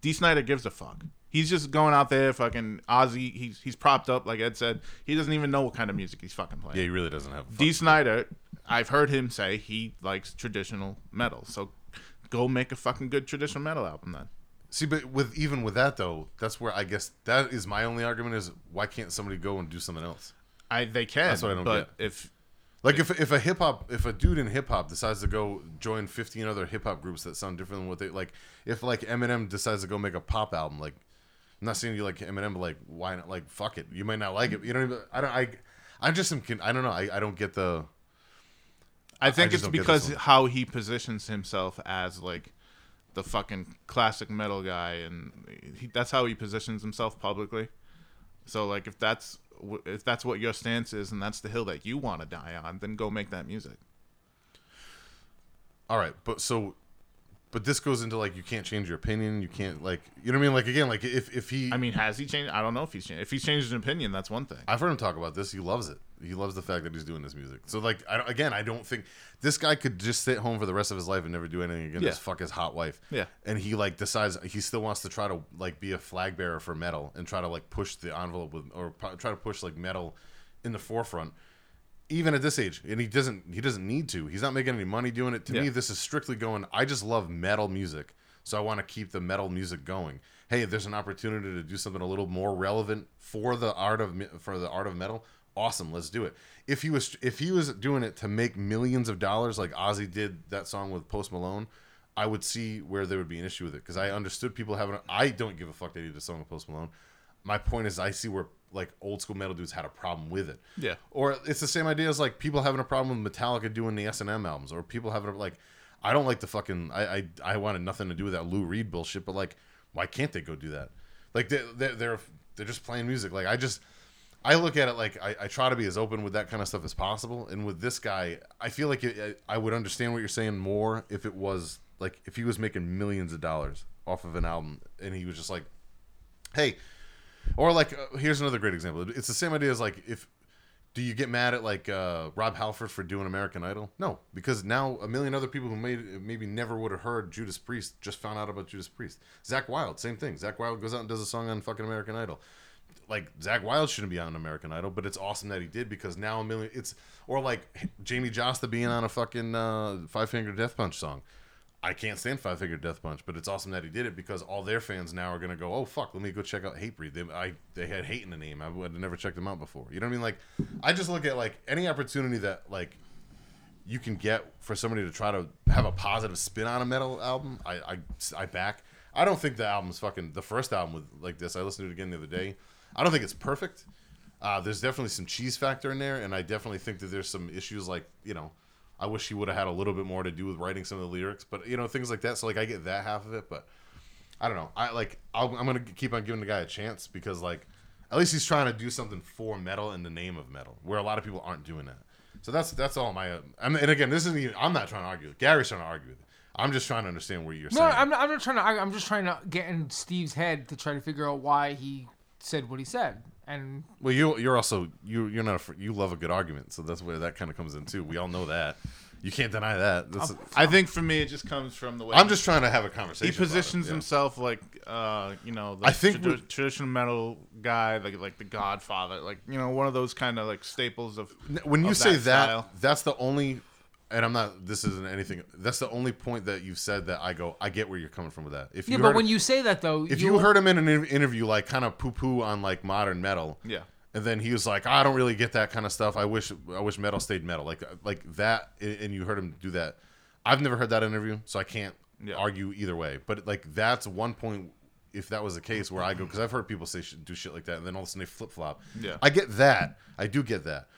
Dee Snider gives a fuck. He's just going out there, fucking Ozzy. He's he's propped up, like Ed said. He doesn't even know what kind of music he's fucking playing. yeah, he really doesn't have. a D. fuck- Snider I've heard him say he likes traditional metal. So go make a fucking good traditional metal album then. See, but with even with that though, that's where I guess that is my only argument is why can't somebody go and do something else? I they can. That's what I don't but if Like if if a hip hop if a dude in hip hop decides to go join fifteen other hip hop groups that sound different than what they like, if like Eminem decides to go make a pop album, like I'm not saying you like Eminem, but like why not? Like fuck it, you might not like it. You don't I, mean? I don't. I I just am. I don't know. I, I don't get the. I think just it's because how he positions himself as like the fucking classic metal guy, and he, that's how he positions himself publicly. So like, if that's if that's what your stance is, and that's the hill that you want to die on, then go make that music. All right, but so, but this goes into like you can't change your opinion. You can't like you know what I mean. Like again, like if if he, I mean, has he changed? I don't know if he's changed. If he's changed his opinion, that's one thing. I've heard him talk about this. He loves it. He loves the fact that he's doing this music. So like, I don't, again, I don't think this guy could just sit home for the rest of his life and never do anything again. Yeah. Just fuck his hot wife. Yeah. And he like decides he still wants to try to like be a flag bearer for metal and try to like push the envelope with or try to push like metal in the forefront. Even at this age, and he doesn't he doesn't need to. He's not making any money doing it. To me, this is strictly going. I just love metal music, so I want to keep the metal music going. Hey, if there's an opportunity to do something a little more relevant for the art of for the art of metal, awesome, let's do it. If he was if he was doing it to make millions of dollars like Ozzy did that song with Post Malone, I would see where there would be an issue with it because I understood people having. I don't give a fuck that he did a song with Post Malone. My point is, I see where like old school metal dudes had a problem with it. Yeah. Or it's the same idea as like people having a problem with Metallica doing the S and M albums, or people having a, like, I don't like the fucking. I, I I wanted nothing to do with that Lou Reed bullshit, but like, why can't they go do that? Like they they're they're, they're just playing music. Like I just. I look at it like I, I try to be as open with that kind of stuff as possible. And with this guy, I feel like it, I would understand what you're saying more if it was like if he was making millions of dollars off of an album and he was just like, hey, or like uh, here's another great example. It's the same idea as like if do you get mad at like uh, Rob Halford for doing American Idol? No, because now a million other people who made maybe never would have heard Judas Priest just found out about Judas Priest. Zakk Wylde, same thing. Zakk Wylde goes out and does a song on fucking American Idol. Like Zakk Wylde shouldn't be on American Idol, but it's awesome that he did because now a million. It's or like Jamie Jasta being on a fucking uh, Five Finger Death Punch song. I can't stand Five Finger Death Punch, but it's awesome that he did it because all their fans now are gonna go, oh fuck, let me go check out Hatebreed. They, I, they had hate in the name. I would have never checked them out before. You know what I mean? Like, I just look at like any opportunity that like you can get for somebody to try to have a positive spin on a metal album. I, I, I back. I don't think the album's fucking the first album with like this. I listened to it again the other day. I don't think it's perfect. Uh, there's definitely some cheese factor in there, and I definitely think that there's some issues like you know, I wish he would have had a little bit more to do with writing some of the lyrics, but you know things like that. So like I get that half of it, but I don't know. I like I'll, I'm gonna keep on giving the guy a chance because like at least he's trying to do something for metal in the name of metal, where a lot of people aren't doing that. So that's that's all my. I mean, and again, this isn't. Even, I'm not trying to argue. with. Gary's trying to argue with it. I'm just trying to understand where you're No, saying. I'm not, I'm not trying to. I- I'm just trying to get in Steve's head to try to figure out why he said what he said. And Well, you you're also you you're not a, you love a good argument, so that's where that kind of comes in too. We all know that. You can't deny that. That's, I think for me, it just comes from the way I'm just trying to have a conversation. he about it, positions yeah. himself like uh you know the I think tradi- with- traditional metal guy like like the godfather like you know one of those kind of like staples of When you of say that, style. that's the only, and I'm not. This isn't anything. That's the only point that you've said that I go. I get where you're coming from with that. If yeah, you but when you say that though, if you heard him in an interview like kind of poo poo on like modern metal, Yeah. and then he was like, I don't really get that kind of stuff. I wish I wish metal stayed metal, like uh, like that. And you heard him do that. I've never heard that interview, so I can't Yeah. argue either way. But like that's one point. If that was the case, where I go, because I've heard people say do shit like that, and then all of a sudden they flip flop. Yeah. I get that. I do get that,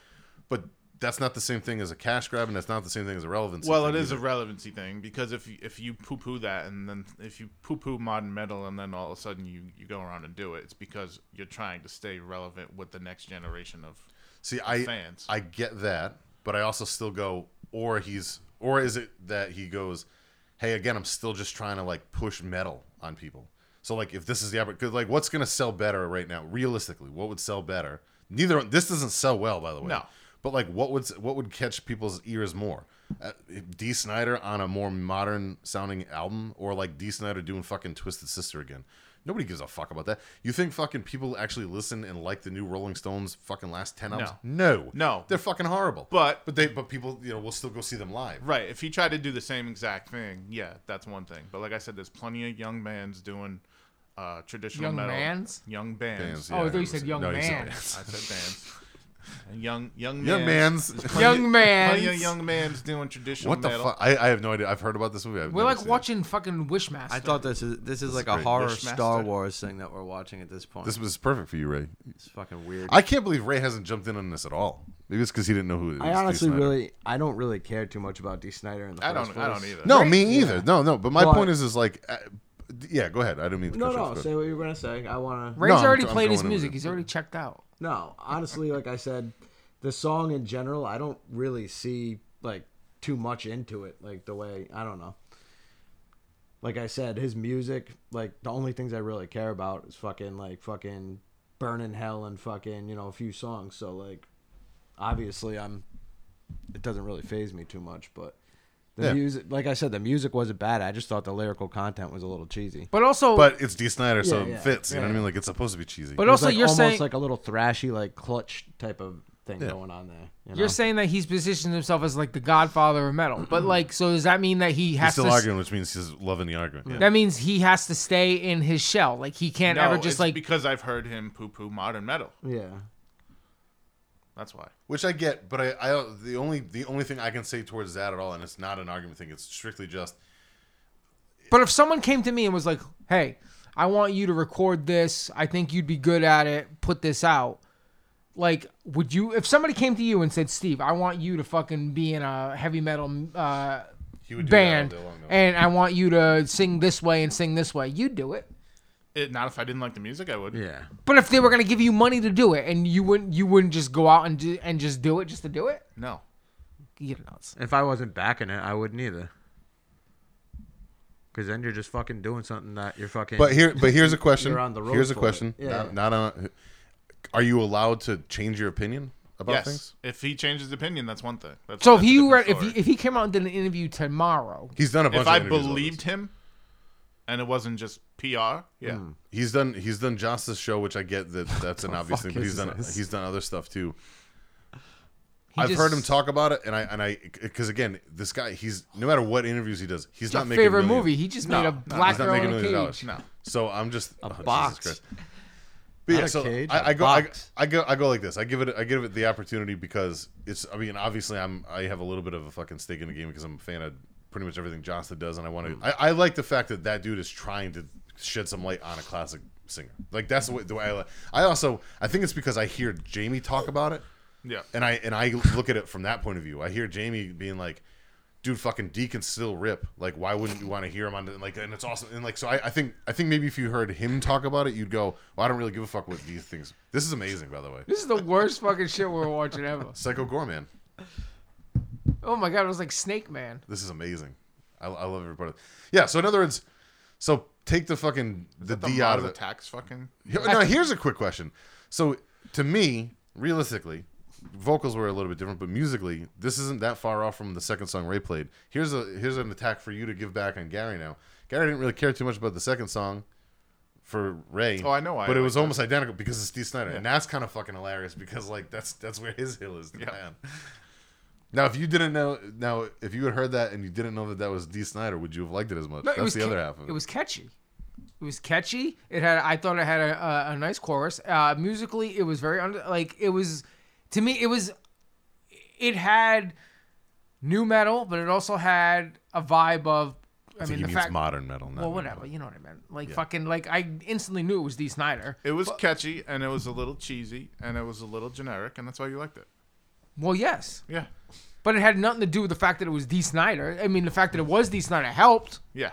but that's not the same thing as a cash grab, and that's not the same thing as a relevancy. well it is a relevancy thing because if you, if you poo poo that and then if you poo poo modern metal and then all of a sudden you you go around and do it it's because you're trying to stay relevant with the next generation of See, I fans. I get that, but I also still go, or he's, or is it that he goes, hey, again, I'm still just trying to like push metal on people. So like, if this is the because like, what's gonna sell better right now? Realistically, what would sell better? Neither this doesn't sell well, by the way. No. But like, what would what would catch people's ears more? uh, Dee Snider on a more modern sounding album, or like Dee Snider doing fucking Twisted Sister again. Nobody gives a fuck about that. You think fucking people actually listen and like the new Rolling Stones fucking last ten albums? No, No. they're fucking horrible. But- but they but people you know will still go see them live. Right. If he tried to do the same exact thing, yeah, that's one thing. But like I said, there's plenty of young bands doing uh, traditional Young mans, mans? young bands. Bands, Oh, I thought you said young no, you said bands. I said bands. And young, young, Young mans. man's. Plenty- Young man. Plenty young mans doing traditional What the metal. fuck? I, I have no idea. I've heard about this movie. I've We're like seen it. watching fucking Wishmaster. I thought this is this is like a great. horror Wishmaster. Star Wars thing that we're watching at this point. This was perfect for you, Ray. it's fucking weird. I can't believe Ray hasn't jumped in on this at all. Maybe it's because he didn't know who. It I honestly really, I don't really care too much about Dee Snider in the I don't. I don't either. No, Ray- me either. No, no. But my But- point is, is like, uh, yeah. Go ahead. I didn't mean to. No, cut you no. off. Go Say what you were gonna say. I wanna. Ray's No, I'm- already I'm played his going over music. it. He's already checked out. No, honestly, like I said, the song in general, I don't really see like too much into it. Like the way I don't know. Like I said, his music, like the only things I really care about is fucking like fucking burning hell and fucking you know a few songs. So like, obviously, I'm. It doesn't really phase me too much, but. The Yeah. music, like I said, the music wasn't bad. I just thought the lyrical content was a little cheesy. But also, But it's Dee Snider, so Yeah, it fits. You know what I mean? Like it's supposed to be cheesy. but also, like you're almost saying like a little thrashy, like clutch type of thing Yeah. going on there. You know? you're saying that he's positioned himself as like the Godfather of metal. But mm-hmm. like, so does that mean that he he's has still to? arguing, which means he's loving the argument. Yeah. That means he has to stay in his shell. Like he can't No, ever just it's like. because I've heard him poo-poo modern metal. yeah. That's why. Which I get, but I, I the only the only thing I can say towards that at all, and it's not an argument thing. It's strictly just But if someone came to me and was like, "Hey, I want you to record this. I think you'd be good at it. Put this out." Like, would you? If somebody came to you and said, "Steve, I want you to fucking be in a heavy metal uh, he would do band, that all day long. though. and I want you to sing this way and sing this way," you'd do it. It, not if I didn't like the music, I would. Yeah. But if they were gonna give you money to do it, and you wouldn't, you wouldn't just go out and do, and just do it just to do it. No. You're nuts. If I wasn't backing it, I wouldn't either. Because then you're just fucking doing something that you're fucking. But here, but here's a question. You're on the road here's a for it. question. Yeah. Not, not on. Are you allowed to change your opinion about yes. things? If he changes opinion, that's one thing. That's, So if that's a he different were, if story. he, if he came out and did an interview tomorrow, He's done a bunch. if of I interviews about believed this. him, and it wasn't just PR, yeah. Hmm. He's done. He's done Jasta's show, which I get that that's an obvious thing. But he's done. this? He's done other stuff too. he I've just- heard him talk about it, and I and I because again, this guy, he's no matter what interviews he does, he's not your making favorite millions. movie. He just No, made a no, black He's not girl making in a cage. dollars. No. So I'm just A oh, Jesus box. Christ. But yeah, a so cage, I, a I go, I, box. I go, I go like this. I give it, I give it the opportunity because it's. I mean, obviously, I'm, I have a little bit of a fucking stake in the game because I'm a fan of pretty much everything Johnson does, and I want to. Hmm. I, I like the fact that that dude is trying to shed some light on a classic singer. Like that's the way, the way I. li- I also, I think it's because I hear Jamie talk about it, Yeah. and I and I look at it from that point of view. I hear Jamie being like, "Dude, fucking D can still rip. Like, why wouldn't you want to hear him on? The, like, and it's awesome. And like, so I, I think I think maybe if you heard him talk about it, you'd go, "Well, I don't really give a fuck what these things." This is amazing, by the way. This is the worst fucking shit we're watching ever. Psycho Goreman. Oh my god, it was like Snake Man. This is amazing. I, I love every part of it. Yeah. So in other words, so take the fucking the, The D out Mars of it. attacks fucking. Here- Now here's a quick question. So to me, realistically, vocals were a little bit different, but musically, this isn't that far off from the second song Ray played. Here's a here's an attack for you to give back on Gary now. Gary didn't really care too much about the second song for Ray. Oh, I know why But I it was like that. almost identical because it's Steve Snyder, and that's kind of fucking hilarious because like that's that's where his hill is. to Yeah. die on. Now, if you didn't know, now if you had heard that and you didn't know that that was Dee Snider, would you have liked it as much? No, it that's the ca- other half of it. It was catchy. It was catchy. It had. I thought it had a, a, a nice chorus. Uh, musically, it was very under. Like it was, to me, it was. It had nu metal, but it also had a vibe of. I, I mean, he the means fact. modern metal. Not well, whatever. metal. You know what I meant. Like fucking. Like I instantly knew it was Dee Snider. It was catchy and it was a little cheesy and it was a little generic and that's why you liked it. Well, yes, Yeah. but it had nothing to do with the fact that it was Dee Snider. I mean, the fact that it was Dee Snider helped. Yeah.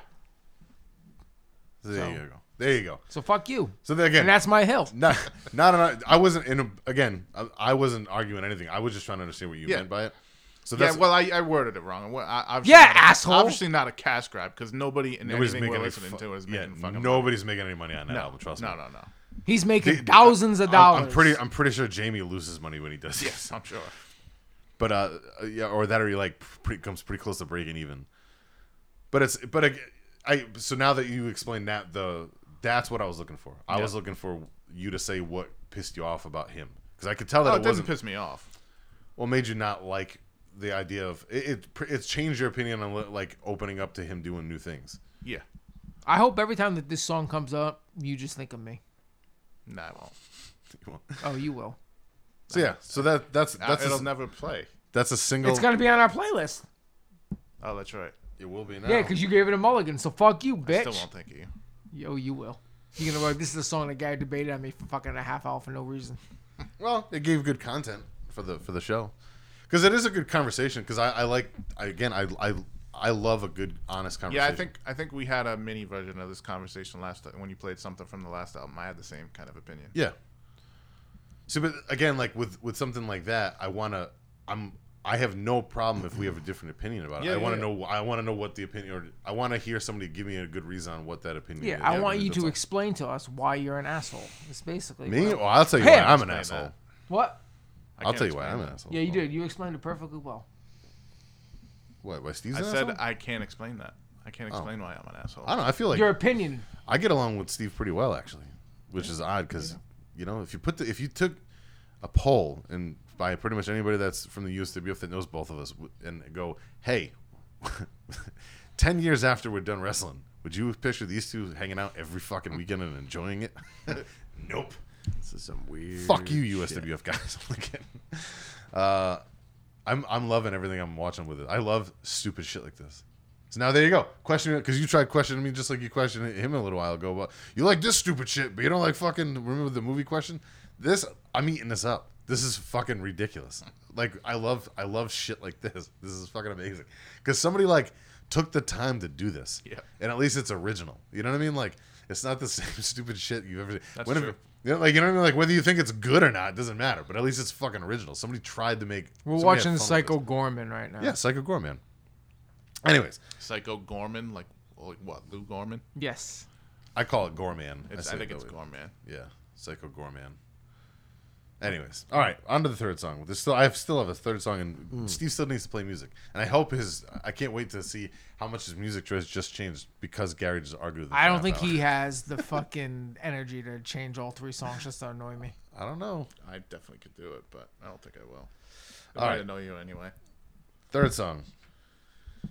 There So- you go. There you go. So fuck you. So then again, And that's my hill. not not an, I wasn't in a, again. I, I wasn't arguing anything. I was just trying to understand what you Yeah. meant by it. So Yeah, that's well, I, I worded it wrong. Well, I, obviously Yeah, not a- asshole. Obviously not a cash grab because nobody in nobody's anything making we're any listening fu- to is yeah, fucking nobody's making any money on that money. No, album. Trust no, me. no, no. No. He's making The- thousands of I'm- dollars. I'm pretty. I'm pretty sure Jamie loses money when he does. Yes, I'm sure. But uh, yeah, or that or he like pretty, comes pretty close to breaking even. But it's but I, I so now that you explained that the that's what I was looking for. I Yeah. was looking for you to say what pissed you off about him because I could tell that Oh, it, it doesn't wasn't piss me off. what made you not like the idea of it, it. It's changed your opinion on like opening up to him doing new things. Yeah. I hope every time that this song comes up, you just think of me. Nah, I won't. Oh, you will. So yeah, so that that's Nah, that's it'll a, never play. that's a single. It's gonna be on our playlist. Oh, that's right. it will be now. Yeah, because you gave it a mulligan. So fuck you, I bitch. still won't think of you. Yo, you will. You're gonna be like, this is a song that guy debated on me for fucking a half hour for no reason. Well, it gave good content for the for the show, because it is a good conversation. Because I, I like I, again I, I I love a good honest conversation. Yeah, conversation. I think I think we had a mini version of this conversation last when you played something from the last album. I had the same kind of opinion. yeah. See, but again, like with with something like that, I wanna I'm I have no problem if we have a different opinion about it. Yeah, I want to yeah. know I want to know what the opinion or I want to hear somebody give me a good reason on what that opinion. Yeah, is. I want you to explain to us why you're an asshole. It's basically me. Well, I'll tell you why I'm an asshole. that. What? I I'll tell you why I'm an asshole. Yeah, you did. You explained it perfectly well. What? Why Steve's I an said asshole? I can't explain that. I can't oh. explain why I'm an asshole. I don't know. I feel like Your opinion. I get along with Steve pretty well actually, which is odd because you know if you put the if you took a poll and by pretty much anybody that's from the USWF that knows both of us and go, hey, ten years after we're done wrestling, would you picture these two hanging out every fucking weekend and enjoying it? nope. This is some weird. Fuck you, shit. USWF guys. I'm uh, I'm I'm loving everything I'm watching with it. I love stupid shit like this. So now there you go. Question because you tried questioning me just like you questioned him a little while ago. But you like this stupid shit, but you don't like fucking remember the movie question. This I'm eating this up. This is fucking ridiculous. Like I love I love shit like this. This is fucking amazing because somebody like took the time to do this. Yeah. And at least it's original. You know what I mean? Like it's not the same stupid shit you've ever seen. That's Whenever- true. you know, like you know what I mean? Like whether you think it's good or not, it doesn't matter. But at least it's fucking original. Somebody tried to make. We're watching fun Psycho. Goreman right now. Yeah, Psycho Goreman. Anyways, Psycho Gorman, like like what? Lou Gorman? Yes. I call it Gorman. It's, say I, think that it's way. Gorman. Yeah, Psycho Gorman. Anyways, all right, on to the third song. There's still, I still have a third song, and Hmm. Steve still needs to play music. And I hope his, I can't wait to see how much his music choice just changed because Gary just argued. with I don't think hour. he has the fucking energy to change all three songs just to annoy me. I don't know. I definitely could do it, but I don't think I will. All I right. didn't know you anyway. Third song.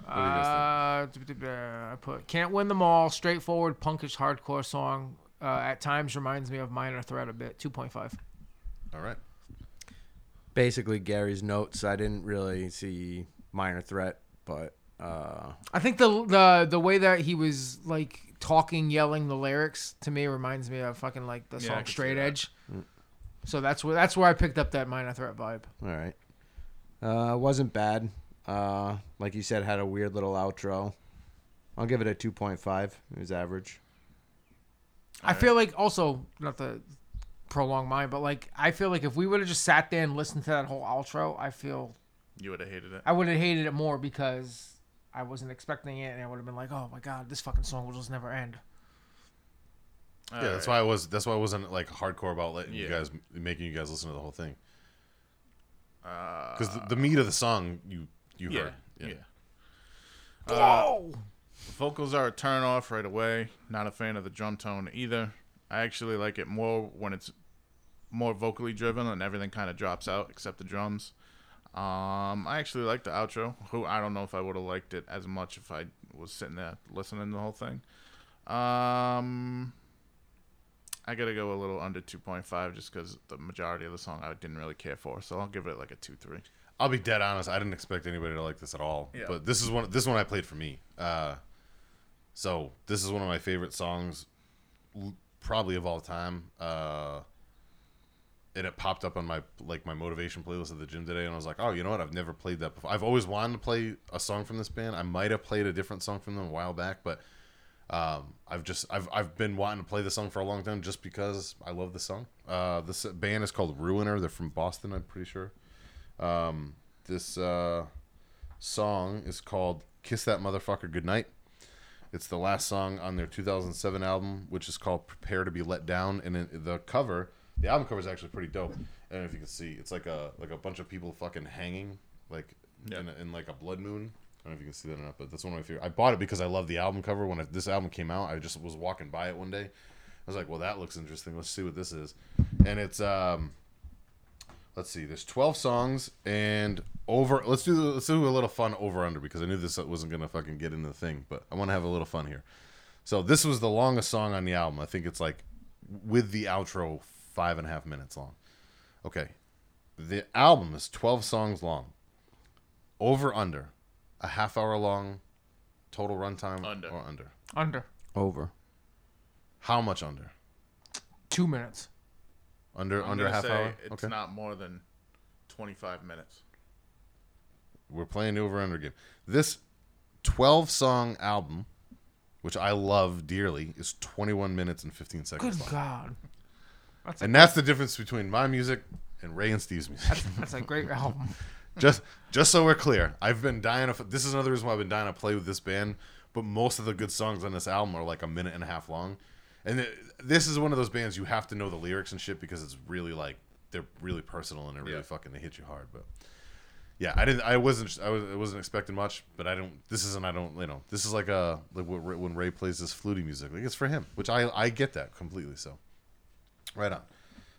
Uh, I put can't win them all. Straightforward, punkish, hardcore song. Uh, at times reminds me of Minor Threat a bit. Two point five. All right. Basically, Gary's notes. I didn't really see Minor Threat, but uh, I think the the the way that he was like talking, yelling the lyrics to me reminds me of fucking like the Yeah, song could see Straight that. Edge. So that's where that's where I picked up that Minor Threat vibe. all right. Uh, wasn't bad. Uh, like you said, had a weird little outro. I'll give it a two point five. It was average. I feel like also not to prolong mine, but like I feel like if we would have just sat there and listened to that whole outro, I feel You would have hated it. I would have hated it more because I wasn't expecting it, and I would have been like, "Oh my god, this fucking song will just never end." yeah, that's why I was. That's why I wasn't like hardcore about letting you guys, making you guys listen to the whole thing. Uh, Because the, the meat of the song, you you yeah, heard. yeah. Whoa! Vocals are a turn off right away. Not a fan of the drum tone either. I actually like it more when it's more vocally driven and everything kind of drops out except the drums. Um, I actually like the outro. Who I don't know if I would have liked it as much if I was sitting there listening to the whole thing. Um, I gotta go a little under two point five just because the majority of the song I didn't really care for. So I'll give it like a two three. I'll be dead honest. I didn't expect anybody to like this at all. Yeah. But this is one. This one I played for me. Uh, so this is one of my favorite songs, probably of all time. Uh, and it popped up on my like my motivation playlist at the gym today, and I was like, oh, you know what? I've never played that before. I've always wanted to play a song from this band. I might have played a different song from them a while back, but um, I've just I've I've been wanting to play the song for a long time just because I love the song. Uh, this band is called Ruiner. They're from Boston, I'm pretty sure. Um, this uh, song is called "Kiss That Motherfucker Goodnight." It's the last song on their 2007 album, which is called "Prepare to Be Let Down." And the cover, the album cover is actually pretty dope. I don't know if you can see. It's like a like a bunch of people fucking hanging like Yeah. in, in like a blood moon. I don't know if you can see that or not, but that's one of my favorite. I bought it because I love the album cover. When I, this album came out, I just was walking by it one day. I was like, "Well, that looks interesting. Let's see what this is." And it's um, let's see. There's 12 songs and over. Let's do let's do a little fun over under because I knew this wasn't gonna fucking get into the thing, but I want to have a little fun here. So this was the longest song on the album. I think it's like with the outro five and a half minutes long. Okay, the album is 12 songs long. Over under a half hour long total runtime Under. or under. Under Over. How much under? two minutes. Under I'm under half say hour. It's okay, not more than 25 minutes. we're playing the over under game. This 12 song album, which I love dearly, is 21 minutes and 15 seconds Good long. God, that's And that's the difference between my music and Ray and Steve's music. that's, that's a great album. just just so we're clear, I've been dying to. This is another reason why I've been dying to play with this band. But most of the good songs on this album are like a minute and a half long, and it, this is one of those bands you have to know the lyrics and shit because it's really like they're really personal and they're really Yeah. fucking they hit you hard. But yeah, I didn't. I wasn't. I, was, I wasn't expecting much, but I don't. This isn't. I don't. You know. This is like a like what, when Ray plays this fluty music. Like it's for him, which I I get that completely. So right on.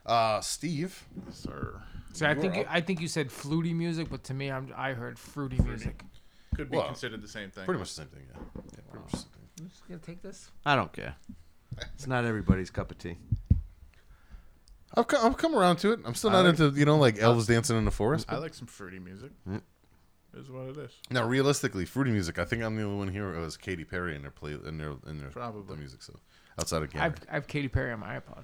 Uh, Steve, Sir. So I think you. I think you said fluty music, but to me, I'm I heard fruity, music. Could be Well, considered the same thing. pretty much the same thing. Yeah, yeah pretty much the same thing. I'm just gonna take this. I don't care. It's not everybody's cup of tea. I've come, I've come around to it. I'm still not like- into you know like elves dancing in the forest. I like some fruity music. Mm. Is what it is. now, realistically, fruity music. I think I'm the only one here who has Katy Perry in their play in their in their Probably. the music. So outside of Gamer, I've I've Katy Perry on my iPod.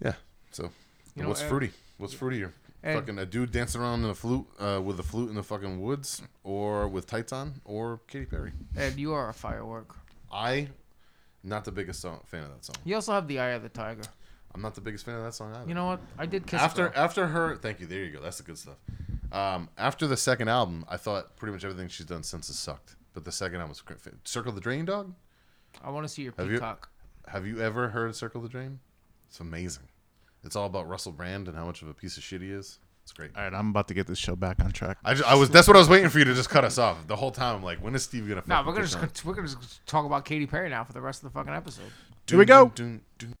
yeah. So You know, what's and- fruity? What's fruitier? and- fucking a dude dancing around in a flute uh, with a flute in the fucking woods, or with tights on, or Katy Perry. And you are a firework. I, not the biggest song, fan of that song. You also have the Eye of the Tiger. I'm not the biggest fan of that song either. You know what? I did kiss after girl. after her thank you there you go that's the good stuff um, after the second album i thought pretty much everything she's done since has sucked but the second album was great circle the drain dog I want to see your Have you- peacock. have you ever heard circle the drain it's amazing it's all about Russell Brand and how much of a piece of shit he is it's great All right, I'm about to get this show back on track. I, ju- I was that's what I was waiting for you to just cut us off the whole time. I'm like, when is Steve gonna? No, fucking we're gonna just on? we're gonna just talk about Katy Perry now for the rest of the fucking episode. Here we go. Dun, dun, dun.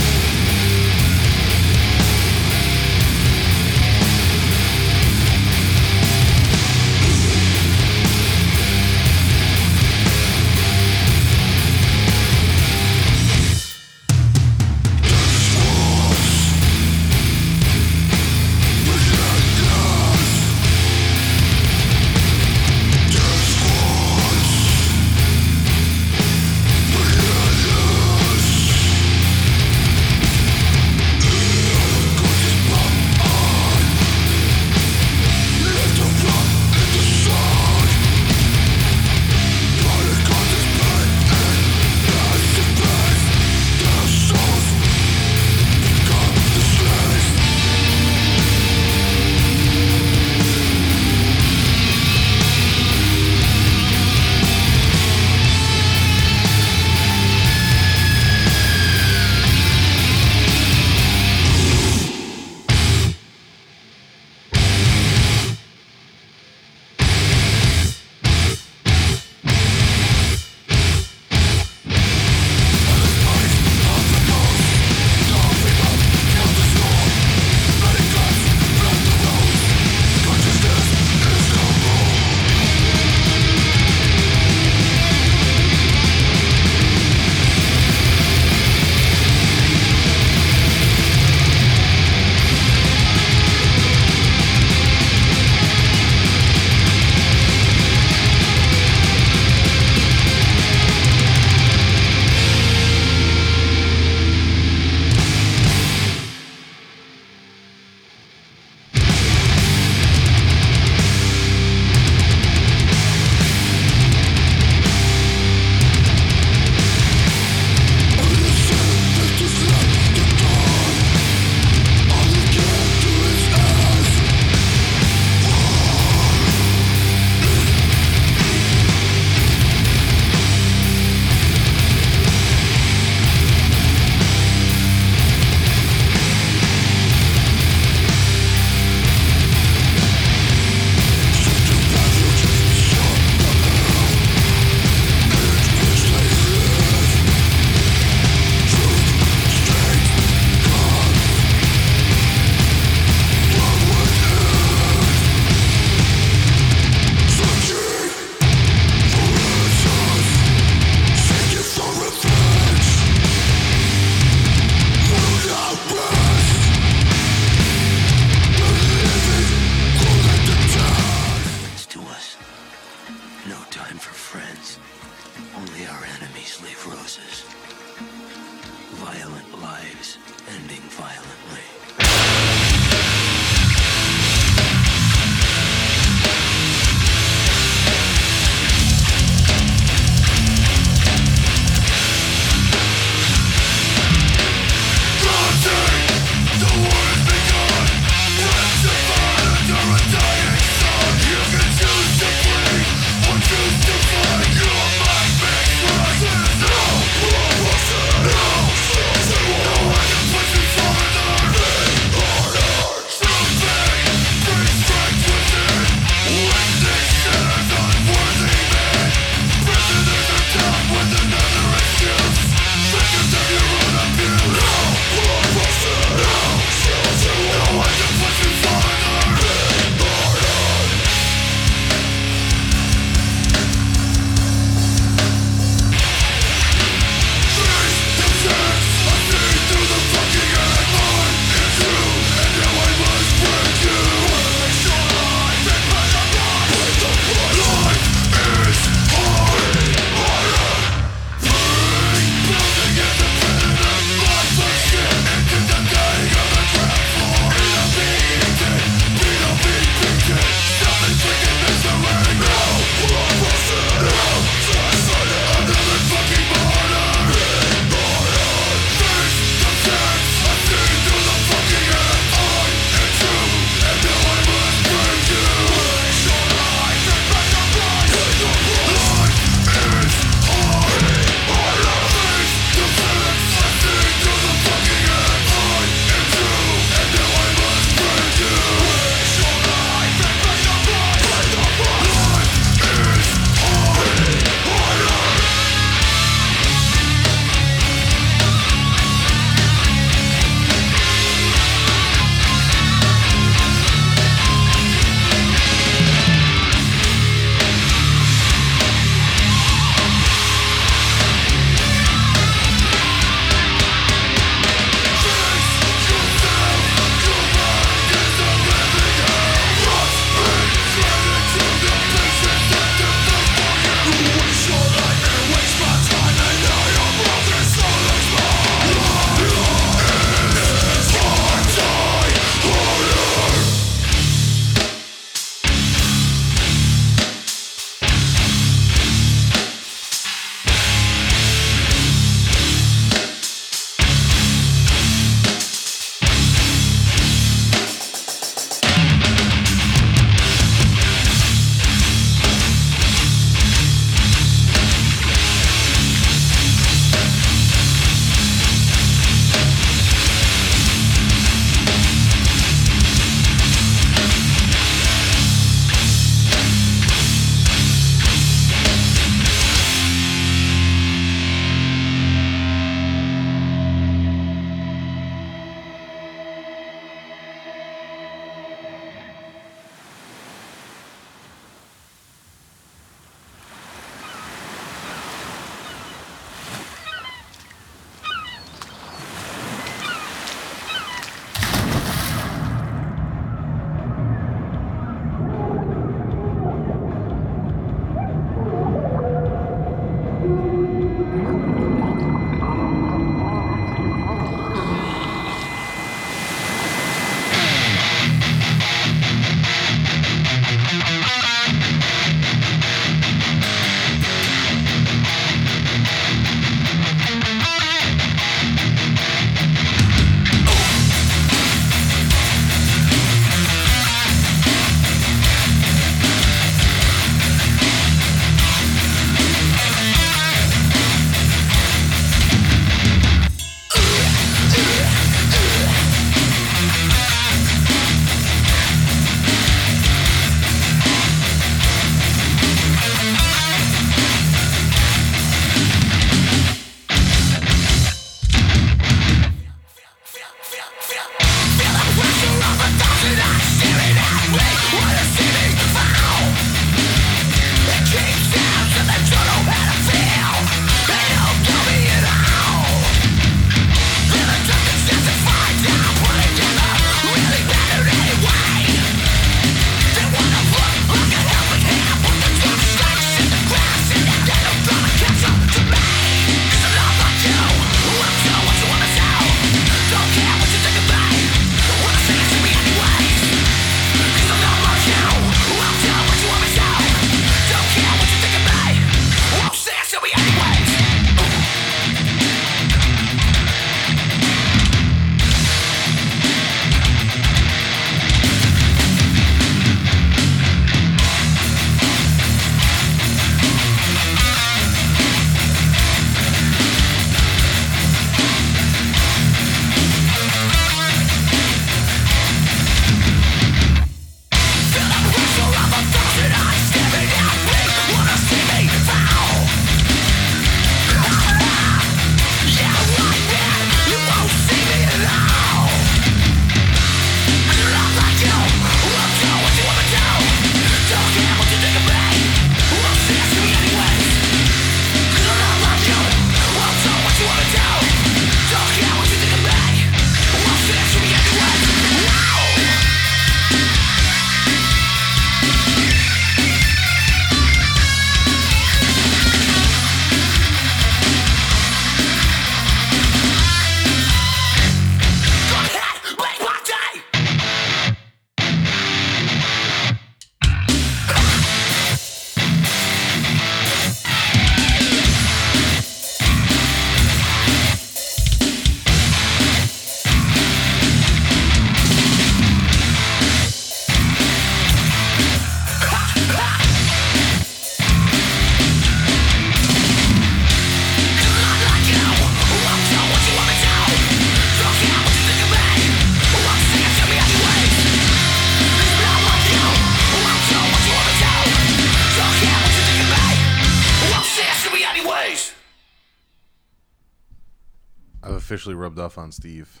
Officially rubbed off on Steve.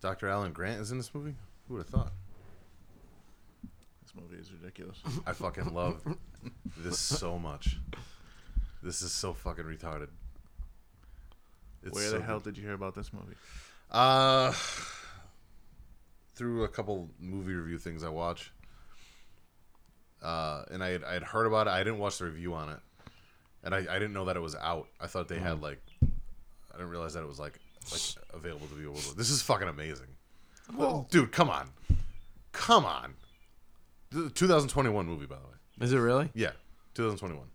Dr. Alan Grant is in this movie? Who would have thought? This movie is ridiculous. I fucking love this so much. This is so fucking retarded. It's Where so the hell good. did you hear about this movie? Uh, through a couple movie review things I watch. Uh, and I had, I had heard about it. I didn't watch the review on it, and I, I didn't know that it was out. I thought they had mm. like, I didn't realize that it was like like available to be able to. This is fucking amazing, Well, dude. Come on, come on. The 2021 movie, by the way. Is it really? Yeah, 2021.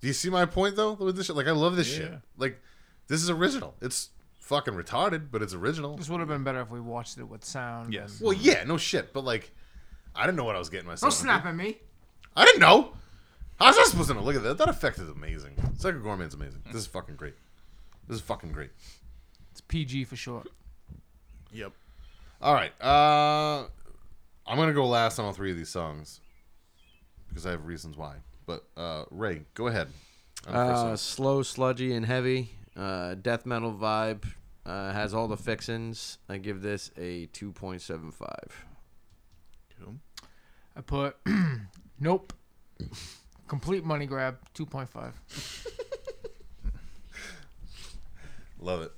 Do you see my point though with this shit? Like I love this shit. Yeah. Like this is original. It's fucking retarded, but it's original. This would have been better if we watched it with sound. Yes. and- Well, yeah, no shit, but like I didn't know what I was getting myself. Don't snap into. at me. I didn't know. How's I supposed to know? Look at that. That effect is amazing. Psycho Gourmet's amazing. This is fucking great. This is fucking great. It's PG for short. Yep. All right. Uh I'm gonna go last on all three of these songs because I have reasons why. But uh Ray, go ahead. on the first Uh, slow, sludgy, and heavy. Uh, death metal vibe. Uh, has all the fixins. I give this a 2.75. Cool. I put nope. Complete money grab. Two point five. Love it.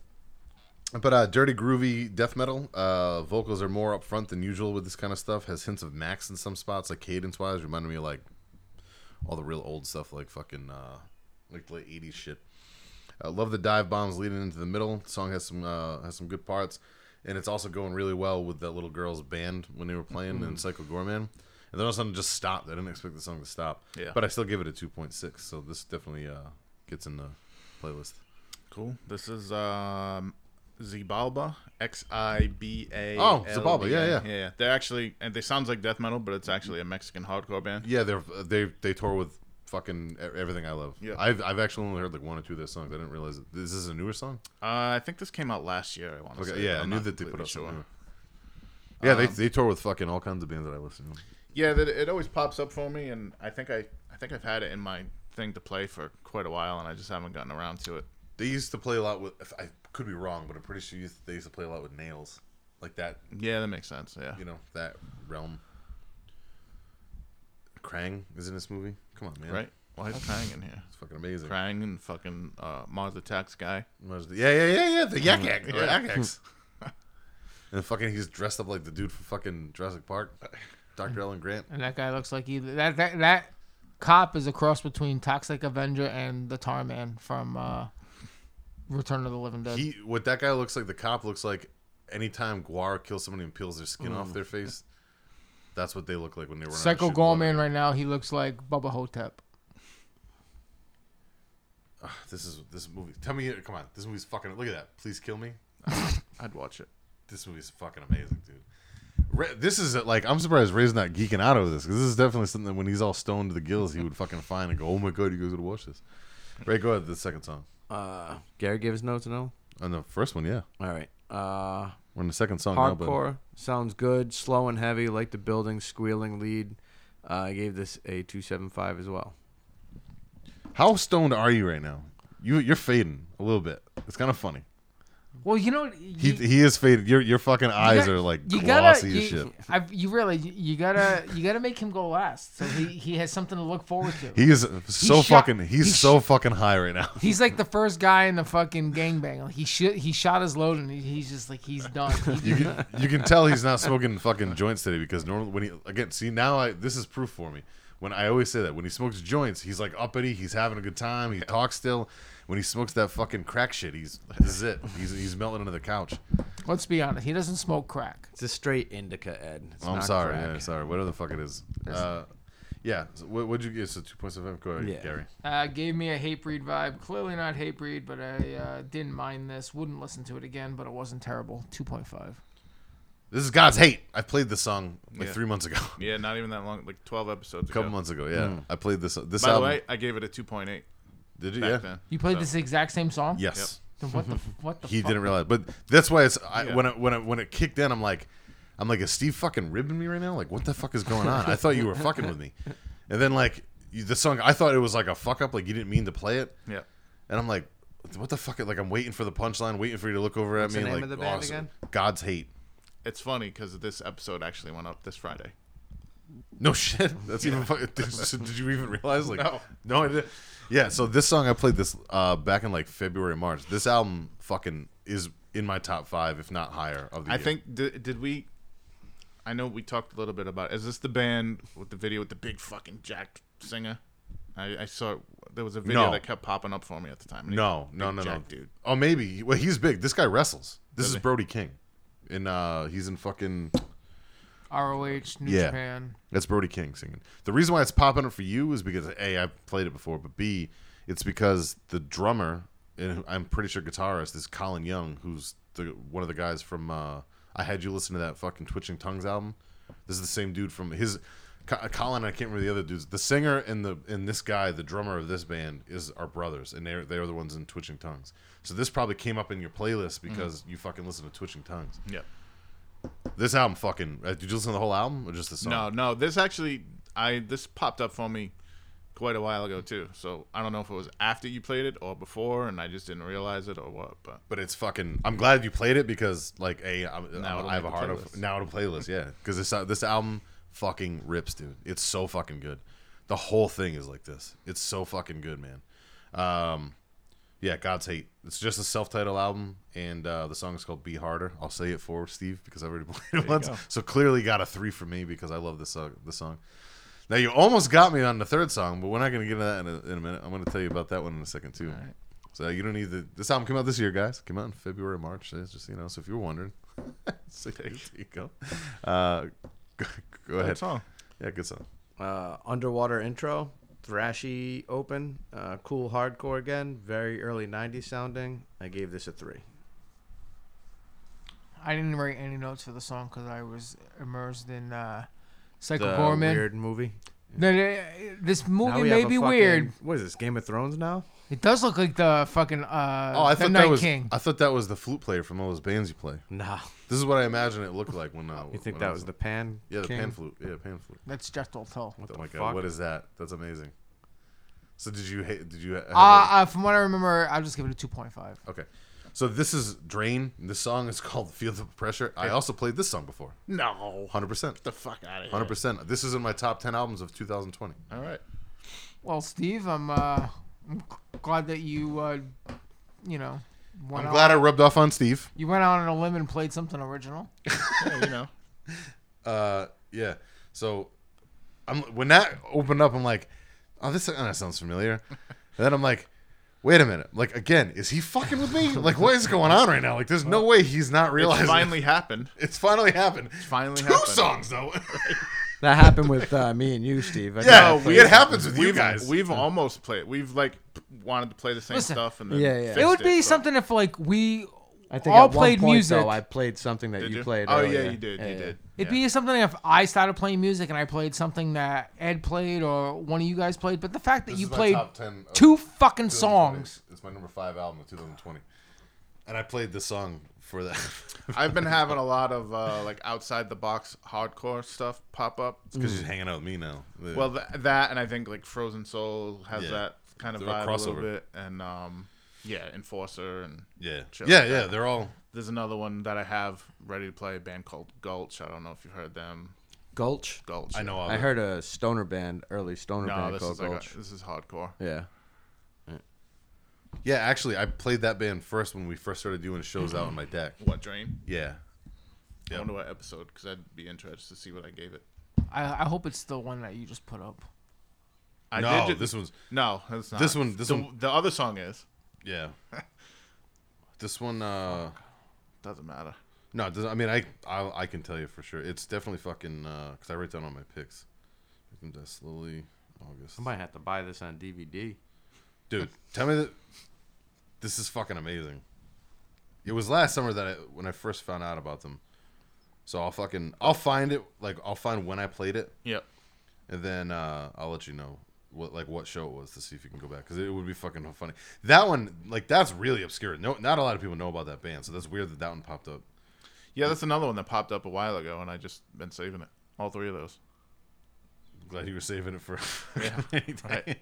But uh, dirty, groovy death metal. Uh, vocals are more upfront than usual with this kind of stuff. Has hints of Max in some spots, like cadence wise. Reminded me of like all the real old stuff, like fucking uh, like late '80s shit. Uh, love the dive bombs leading into the middle. The song has some uh, has some good parts, and it's also going really well with that little girl's band when they were playing in Psycho Goreman. And then all of a sudden, it just stopped. I didn't expect the song to stop. Yeah. But I still give it a 2.6. So this definitely uh, gets in the playlist. Cool. This is um, Xibalba. X I B A. Oh, Xibalba, yeah, yeah. yeah, yeah. They're actually, and they sounds like death metal, but it's actually a Mexican hardcore band. Yeah, they're they they tour with fucking everything I love. Yeah. I've I've actually only heard like one or two of their songs. I didn't realize it. This is a newer song. Uh, I think this came out last year. I want to Okay, say. yeah, but I I'm knew that they put out. New. Yeah, they Um, they tour with fucking all kinds of bands that I listen to. Yeah, that it always pops up for me, and I think I, I think I've had it in my thing to play for quite a while, and I just haven't gotten around to it. They used to play a lot with. If I could be wrong, but I'm pretty sure used- they used to play a lot with Nails, like that. Yeah, that makes sense. Yeah. You know that realm. Krang is in this movie. Come on, man. Right? Why is Krang in here? It's fucking amazing. Krang and fucking uh, Mars Attacks guy. The- Yeah, yeah, yeah, yeah. The yak yak. The Yeah. yak yaks. and fucking, he's dressed up like the dude from fucking Jurassic Park, Dr. Alan Grant. And that guy looks like he that that that cop is a cross between Toxic Avenger and the Tar Man from uh, Return of the Living Dead. He what that guy looks like. The cop looks like anytime Gwar kills somebody and peels their skin off their face. That's what they look like when they run. out Psycho blood. Right now, he looks like Bubba Ho-Tep. Ah, This is this movie. Tell me, come on, this movie's fucking. Look at that. Please kill me. I'd watch it. This movie's fucking amazing, dude. This is uh, like I'm surprised Ray's not geeking out over this because this is definitely something that when he's all stoned to the gills, he would fucking find and go, "Oh my god, you guys gotta watch this." Ray, go ahead. The second song. Uh, Gary gives notes no. On the first one, yeah. All right. Uh, We're in the second song now, but hardcore sounds good. Slow and heavy, like the building squealing lead. Uh, I gave this a 2.75 as well. how stoned are you right now? You you're fading a little bit. It's kind of funny. Well, you know, He you, he is faded. Your your fucking eyes got- are like you glossy gotta, as you, shit. I, you really, you gotta, you gotta make him go last, so he he has something to look forward to. He is so shot- fucking. He's he so fucking high right now. He's like the first guy in the fucking gangbang. Like he shit, he shot his load and he, he's just like he's done. He- You can, you can tell he's not smoking fucking joints today because normally when he again see now I this is proof for me. When I always say that when he smokes joints, he's like uppity, he's having a good time, he talks still. When he smokes that fucking crack shit, he's this is it. He's he's melting under the couch. let's be honest, he doesn't smoke crack. It's a straight indica, Ed. It's Oh, I'm not sorry, crack. yeah, sorry, whatever the fuck it is. Uh, yeah, so what would you get? So two point seven. Go ahead, Yeah. Gary. Uh, gave me a Hatebreed vibe. Clearly not Hatebreed, but I uh, didn't mind this. Wouldn't listen to it again, but it wasn't terrible. Two point five. This is God's hate. I played this song like Yeah. three months ago, Yeah, not even that long. Like 12 episodes a couple ago. months ago. Yeah, I played this. This By the album. way, I gave it a 2.8 did you? Yeah. then. You played So- this exact same song. Yes. Then what the f- what the he fuck? didn't realize. But that's why it's I, Yeah. when it, when it, when it kicked in, I'm like, I'm like, is Steve fucking ribbing me right now? Like, what the fuck is going on? I thought you were fucking with me, and then like you, the song. I thought it was like a fuck up, like you didn't mean to play it, Yeah. and I'm like, what the fuck? Like I'm waiting for the punchline, waiting for you to look over at What's me. the name like of the band awesome. again? God's hate. It's funny because this episode actually went up this Friday. No shit. That's even. Fucking, did, did you even realize? Like, No. no, I didn't. Yeah. So this song I played this uh, back in like February, March. This album fucking is in my top five, if not higher, of the I year. think did, did we? I know we talked a little bit about. Is this the band with the video with the big fucking jacked singer? I, I saw there was a video No. that kept popping up for me at the time. No, no, big no, no, jacked dude. Oh, maybe. Well, he's big. This guy wrestles. This is? Brody King, and uh, he's in fucking. ROH, New Yeah. Japan. That's Brody King singing. The reason why it's popping up for you is because a I've played it before, but b it's because the drummer and I'm pretty sure guitarist is Colin Young, who's the one of the guys from. Uh, I had you listen to that fucking Twitching Tongues album. This is the same dude from his. Colin, I can't remember the other dudes. The singer and the and this guy, the drummer of this band, is our brothers, and they're they're the ones in Twitching Tongues. So this probably came up in your playlist because you fucking listen to Twitching Tongues. Yeah. This album, fucking. Uh, did you listen to the whole album or just the song? No, no. This actually, I this popped up for me quite a while ago too. So I don't know if it was after you played it or before, and I just didn't realize it or what. But but it's fucking. I'm glad you played it because like a I'm, Now I have a heart of now to playlist. Yeah, because this uh, this album fucking rips, dude. It's so fucking good. The whole thing is like this. It's so fucking good, man. Um, yeah, God's hate. It's just a self-titled album, and uh, the song is called "Be Harder." I'll say it for Steve because I already played it once. go. So clearly got a three for me because I love this uh, this song. Now you almost got me on the third song, but we're not gonna get into that in a, in a minute. I'm gonna tell you about that one in a second too. So you don't need the. This album came out this year, guys. Came out in February, March. It's just you know. So if you're wondering, so there you go. Uh, go, go ahead. Good song. Yeah, good song. Uh, underwater intro, thrashy open, uh, cool hardcore again, very early '90s sounding. I gave this a three. I didn't write any notes for the song because I was immersed in uh, The Psycho Goreman. weird movie. No, no, uh, this movie may be fucking- weird. What is this? Game of Thrones now? It does look like the fucking uh, Oh, I the thought Night that was. King. I thought that was the flute player from all those bands you play. Nah. This is what I imagine it looked like when. Uh, You think when that was the pan? Yeah, the King? pan flute. Yeah, pan flute. That's just all tall. oh the my god, what is that? That's amazing. So did you hate? Did you? Have Uh, uh, from what I remember, I'll just give it a 2.5. okay. So this is Drain. This song is called "Feel the Pressure." I also played this song before. No, Hundred percent. the fuck out of here. Hundred percent. This is in my top ten albums of 2020. All right. Well, Steve, I'm, uh, I'm glad that you, uh, you know, went I'm glad I rubbed off on Steve. you went out on a limb and played something original. Yeah, you know. Uh, yeah. So, I'm when that opened up, I'm like, oh, this uh, sounds familiar. and then I'm like, wait a minute. Like again, is he fucking with me? Like, what is going on right now? Like, there's no way he's not realizing. It's finally happened. It's finally happened. It's finally two happened. songs though. That happened with uh, me and you, Steve. I Yeah, we- it happens with you we've, guys. We've almost played. We've like wanted to play the same Listen. stuff, and then Yeah, yeah. It would be but- something if, like, we I think all at one played point, music. Though, I played something that Did you, you? played. Oh earlier. yeah, you did. Yeah, you yeah. did. It'd Yeah. be something if I started playing music and I played something that Ed played or one of you guys played. But the fact that This you played top 10 two fucking songs. It's my number five album of 2020, and I played the song for that. I've been having a lot of uh, like outside the box hardcore stuff pop up. because you're hanging out with me now. The- Well, th- that and I think like Frozen Soul has Yeah. that kind of They're a vibe a little crossover. bit, and um, yeah, Enforcer, and yeah, Sure. yeah, yeah. They're all. there's another one that I have ready to play. A band called Gulch. I don't know if you've heard them. Gulch. Gulch. I know. All I it. heard a stoner band, early stoner No, band this called is like a, this is hardcore. yeah. Yeah, actually, I played that band first when we first started doing shows out on my deck. What Drain? Yeah, I Yeah. wonder what episode because I'd be interested to see what I gave it. I, I hope it's the one that you just put up. I no, did ju- this one's no, it's not. this one- this the, one- The other song is yeah. this one, uh, doesn't matter. no, it doesn't- I mean, I, I, I can tell you for sure. It's definitely fucking because I write down all my picks. Victim Death slowly, August. I might have to buy this on DVD. Dude, tell me that this is fucking amazing. It was last summer that I, when I first found out about them. So I'll fucking I'll find it like I'll find when I played it Yep. and then uh, I'll let you know what like what show it was to see if you can go back because it would be fucking funny. That one like that's really obscure. No, not a lot of people know about that band, so that's weird that that one popped up. Yeah, that's another one that popped up a while ago, and I just been saving it. All three of those. Glad you were saving it for Yeah, rainy right.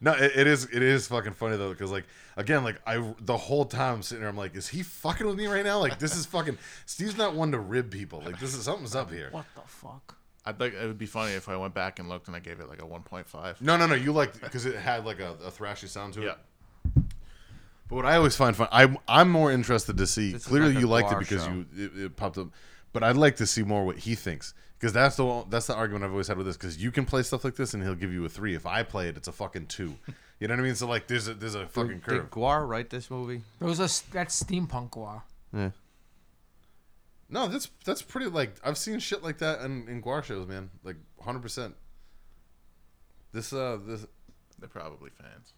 No, it, it is it is fucking funny though because like again like I the whole time I'm sitting there I'm like is he fucking with me right now like this is fucking Steve's not one to rib people like this is something's up here. What the fuck? I think it would be funny if I went back and looked and I gave it like a 1.5. No, no, no. You like because it had like a, a thrashy sound to it. Yeah. But what I always find fun, I'm I'm more interested to see. This Clearly, like you liked it because show. you it, it popped up. But I'd like to see more what he thinks because that's the that's the argument I've always had with this. Because you can play stuff like this and he'll give you a three. If I play it, it's a fucking two. You know what I mean? So like, there's a there's a fucking Did curve. Gwar write this movie? Those are that's steampunk Gwar. Yeah. No, that's that's pretty like I've seen shit like that in, in Gwar shows, man. Like 100. percent This uh this They're probably fans.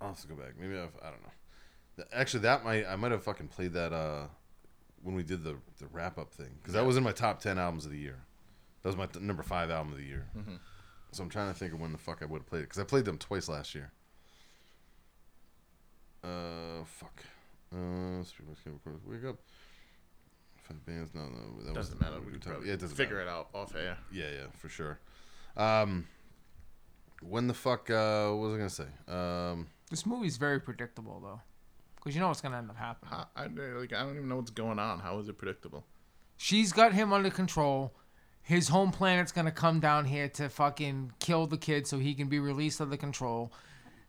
I'll have to go back. Maybe I've, I don't know. Th- Actually, that might I might have fucking played that uh when we did the the wrap up thing because that was in my top ten albums of the year. That was my t- number five album of the year. So I'm trying to think of when the fuck I would have played it because I played them twice last year. Uh, fuck. Uh, Speak West Cable Chorus, wake up. Five bands. No, no, that Doesn't matter. We were can talking- probably Yeah, it doesn't figure matter. it out off air. Yeah, yeah, for sure. Um, when the fuck? Uh, what was I gonna say? Um. This movie's very predictable though, because you know what's gonna end up happening. I, I, like, I don't even know what's going on. How is it predictable? She's got him under control. His home planet's gonna come down here to fucking kill the kids so he can be released under control.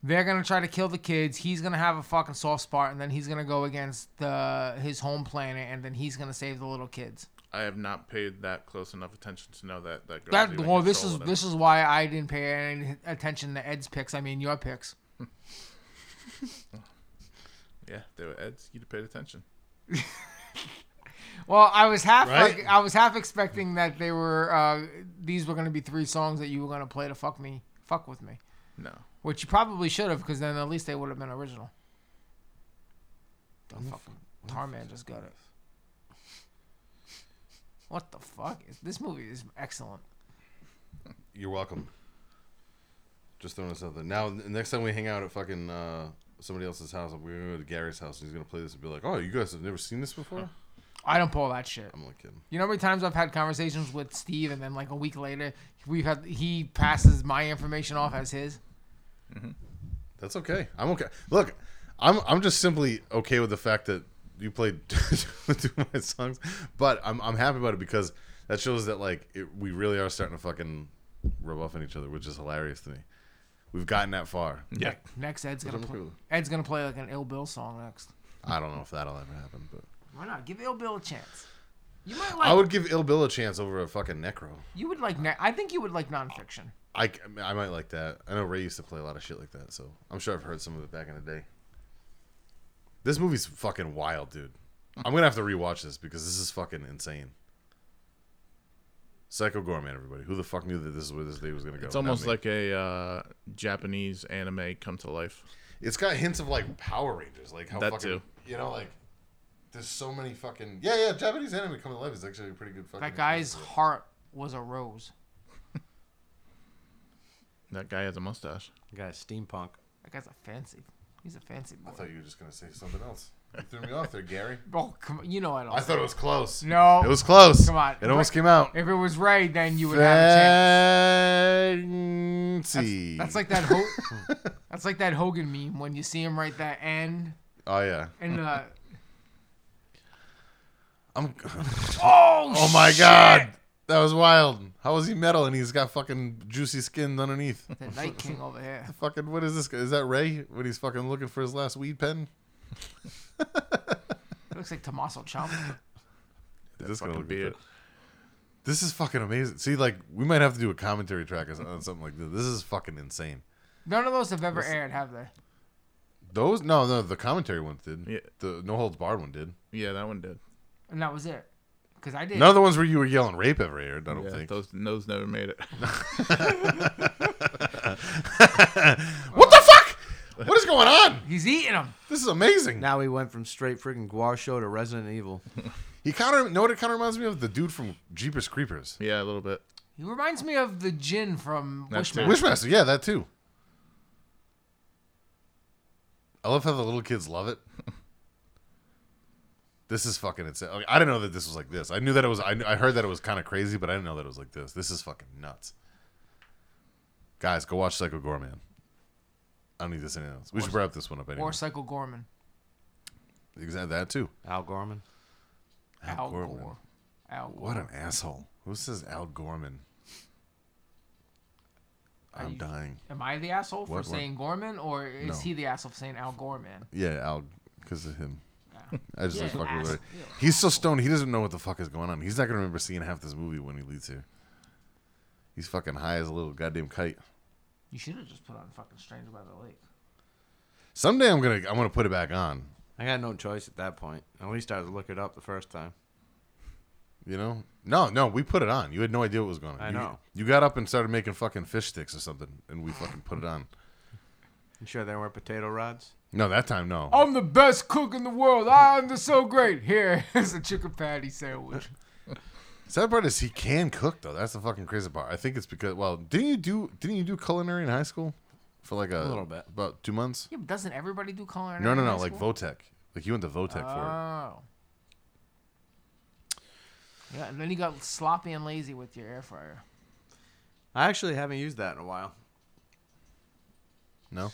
They're gonna try to kill the kids. He's gonna have a fucking soft spot, and then he's gonna go against the his home planet, and then he's gonna save the little kids. I have not paid that close enough attention to know that that. That well, this is this is why I didn't pay any attention to Ed's picks. I mean your picks. Yeah, they were Eds. You'd have paid attention. Well, I was half Right? like I was half expecting that they were uh, these were gonna be three songs that you were gonna play to fuck me, fuck with me, No. which you probably should have because then at least they would have been original. The fucking Tarman just got it. What the fuck? This movie is excellent. You're welcome. Just throwing this out there. Now, n- next time we hang out at fucking uh, somebody else's house, we're gonna go to Gary's house, and he's gonna play this and be like, "Oh, you guys have never seen this before?" I don't pull that shit. I'm only kidding. You know how many times I've had conversations with Steve, and then like a week later, we've had he passes my information off as his. Mm-hmm. That's okay. I'm okay. Look, I'm I'm just simply okay with the fact that you played two of my songs, but I'm I'm happy about it because that shows that like it, we really are starting to fucking rub off on each other, which is hilarious to me. We've gotten that far. Yeah. Next, Ed's gonna I'm play. cool with. Ed's gonna play like an Ill Bill song next. I don't know if that'll ever happen, but Why not? Give Ill Bill a chance. You might like. I would give Ill Bill a chance over a fucking Necro. You would like. Ne- I think you would like Non Phixion. I, I might like that. I know Ray used to play a lot of shit like that, so I'm sure I've heard some of it back in the day. This movie's fucking wild, dude. I'm gonna have to rewatch this because this is fucking insane. Psycho Goreman, everybody. Who the fuck knew that this is where this day was gonna go? It's Not almost me. like a uh, Japanese anime come to life. it's got hints of like Power Rangers, like how That fucking too. you know, like there's so many fucking yeah, yeah. Japanese anime coming to life is actually a pretty good fucking. That guy's example. heart was a rose. That guy has a mustache. That guy, steampunk. That guy's a fancy. He's a fancy boy. I thought you were just gonna say something else. You threw me off there, Gary. Oh, come on. You know I don't. I thought it was close. No. it was close. Come on. it almost came out. If it was Ray, then you would have a chance. Fancy. That's like that. Ho- that's like that Hogan meme when you see him write that N Oh yeah. and uh. I'm. Oh, Oh my shit! god, that was wild. How is he metal and he's got fucking juicy skin underneath? The Night King over here. fucking what is this? guy? Is that Ray when he's fucking looking for his last weed pen? It looks like Tommaso Ciampa. This is gonna fucking look beard. good. This is fucking amazing. See, like we might have to do a commentary track or on something like this. This is fucking insane. None of those have ever aired, have they? Those no no the commentary ones did. Yeah. The no holds barred one did. Yeah, that one did. And that was it. Because I did. None of the ones where you were yelling rape ever aired. I don't yeah, think. those those never made it. What the fuck? What is going on? He's eating them. This is amazing. Now we went from straight freaking Gwar show to Resident Evil. He kind of know what it kind of reminds me of the dude from Jeepers Creepers. yeah, a little bit. He reminds me of the Jin from That's Wishmaster. Wishmaster, yeah, that too. I love how the little kids love it. This is fucking insane. Like, I didn't know that this was like this. I knew that it was. I, knew, I heard that it was kind of crazy, but I didn't know that it was like this. This is fucking nuts. Guys, go watch Psycho Goreman. I don't need this anything else. We should wrap this one up anyway. Or Psycho Gorman. Exactly that too. Al Gorman. Al, Gorman. Gore. Al Gore. What an asshole. Who says Al Gorman? I'm you- dying. Am I the asshole for What- what? saying Gorman, or is No. he the asshole for saying Al Gorman? Yeah, Al, because of him. Yeah. I just Yeah, like fucking with it. He's so stoned. He doesn't know what the fuck is going on. He's not gonna remember seeing half this movie when he leaves here. He's fucking high as a little goddamn kite. You should have just put on fucking Stranger by the Lake. Someday I'm gonna I'm gonna put it back on. I got no choice at that point. At least I had to look it up the first time. You know? No, no, we put it on. You had no idea what was going on. I You- know. You got up and started making fucking fish sticks or something, and we fucking put it on. You sure there weren't potato rods? No, that time no. I'm the best cook in the world. I'm the so great. Here is a chicken patty sandwich. Sad part is he can cook though. That's the fucking crazy part. I think it's because well, didn't you do didn't you do culinary in high school for like a, little bit. about two months? Yeah, but doesn't everybody do culinary? No, no, in no, high like school? Votech. Like you went to Votech for Oh. Yeah, and then you got sloppy and lazy with your air fryer. I actually haven't used that in a while. No.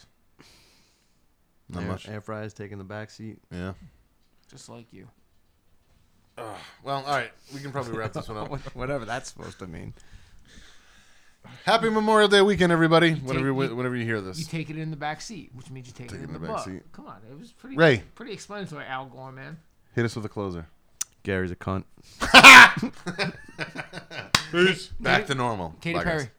Not air, much. air fryer's taking the back seat. Yeah. Just like you. Well, all right. We can probably wrap this one up. Whatever that's supposed to mean. Happy Memorial Day weekend, everybody. Whenever you, you- whenever you hear this. You take it in the back seat, which means you take, it in the, back butt. seat. Come on, it was pretty Ray. pretty explanatory, Al Gore, man. Hit us with a closer. Gary's a cunt. Peace. Back to normal. Katy Bye, guys. Perry.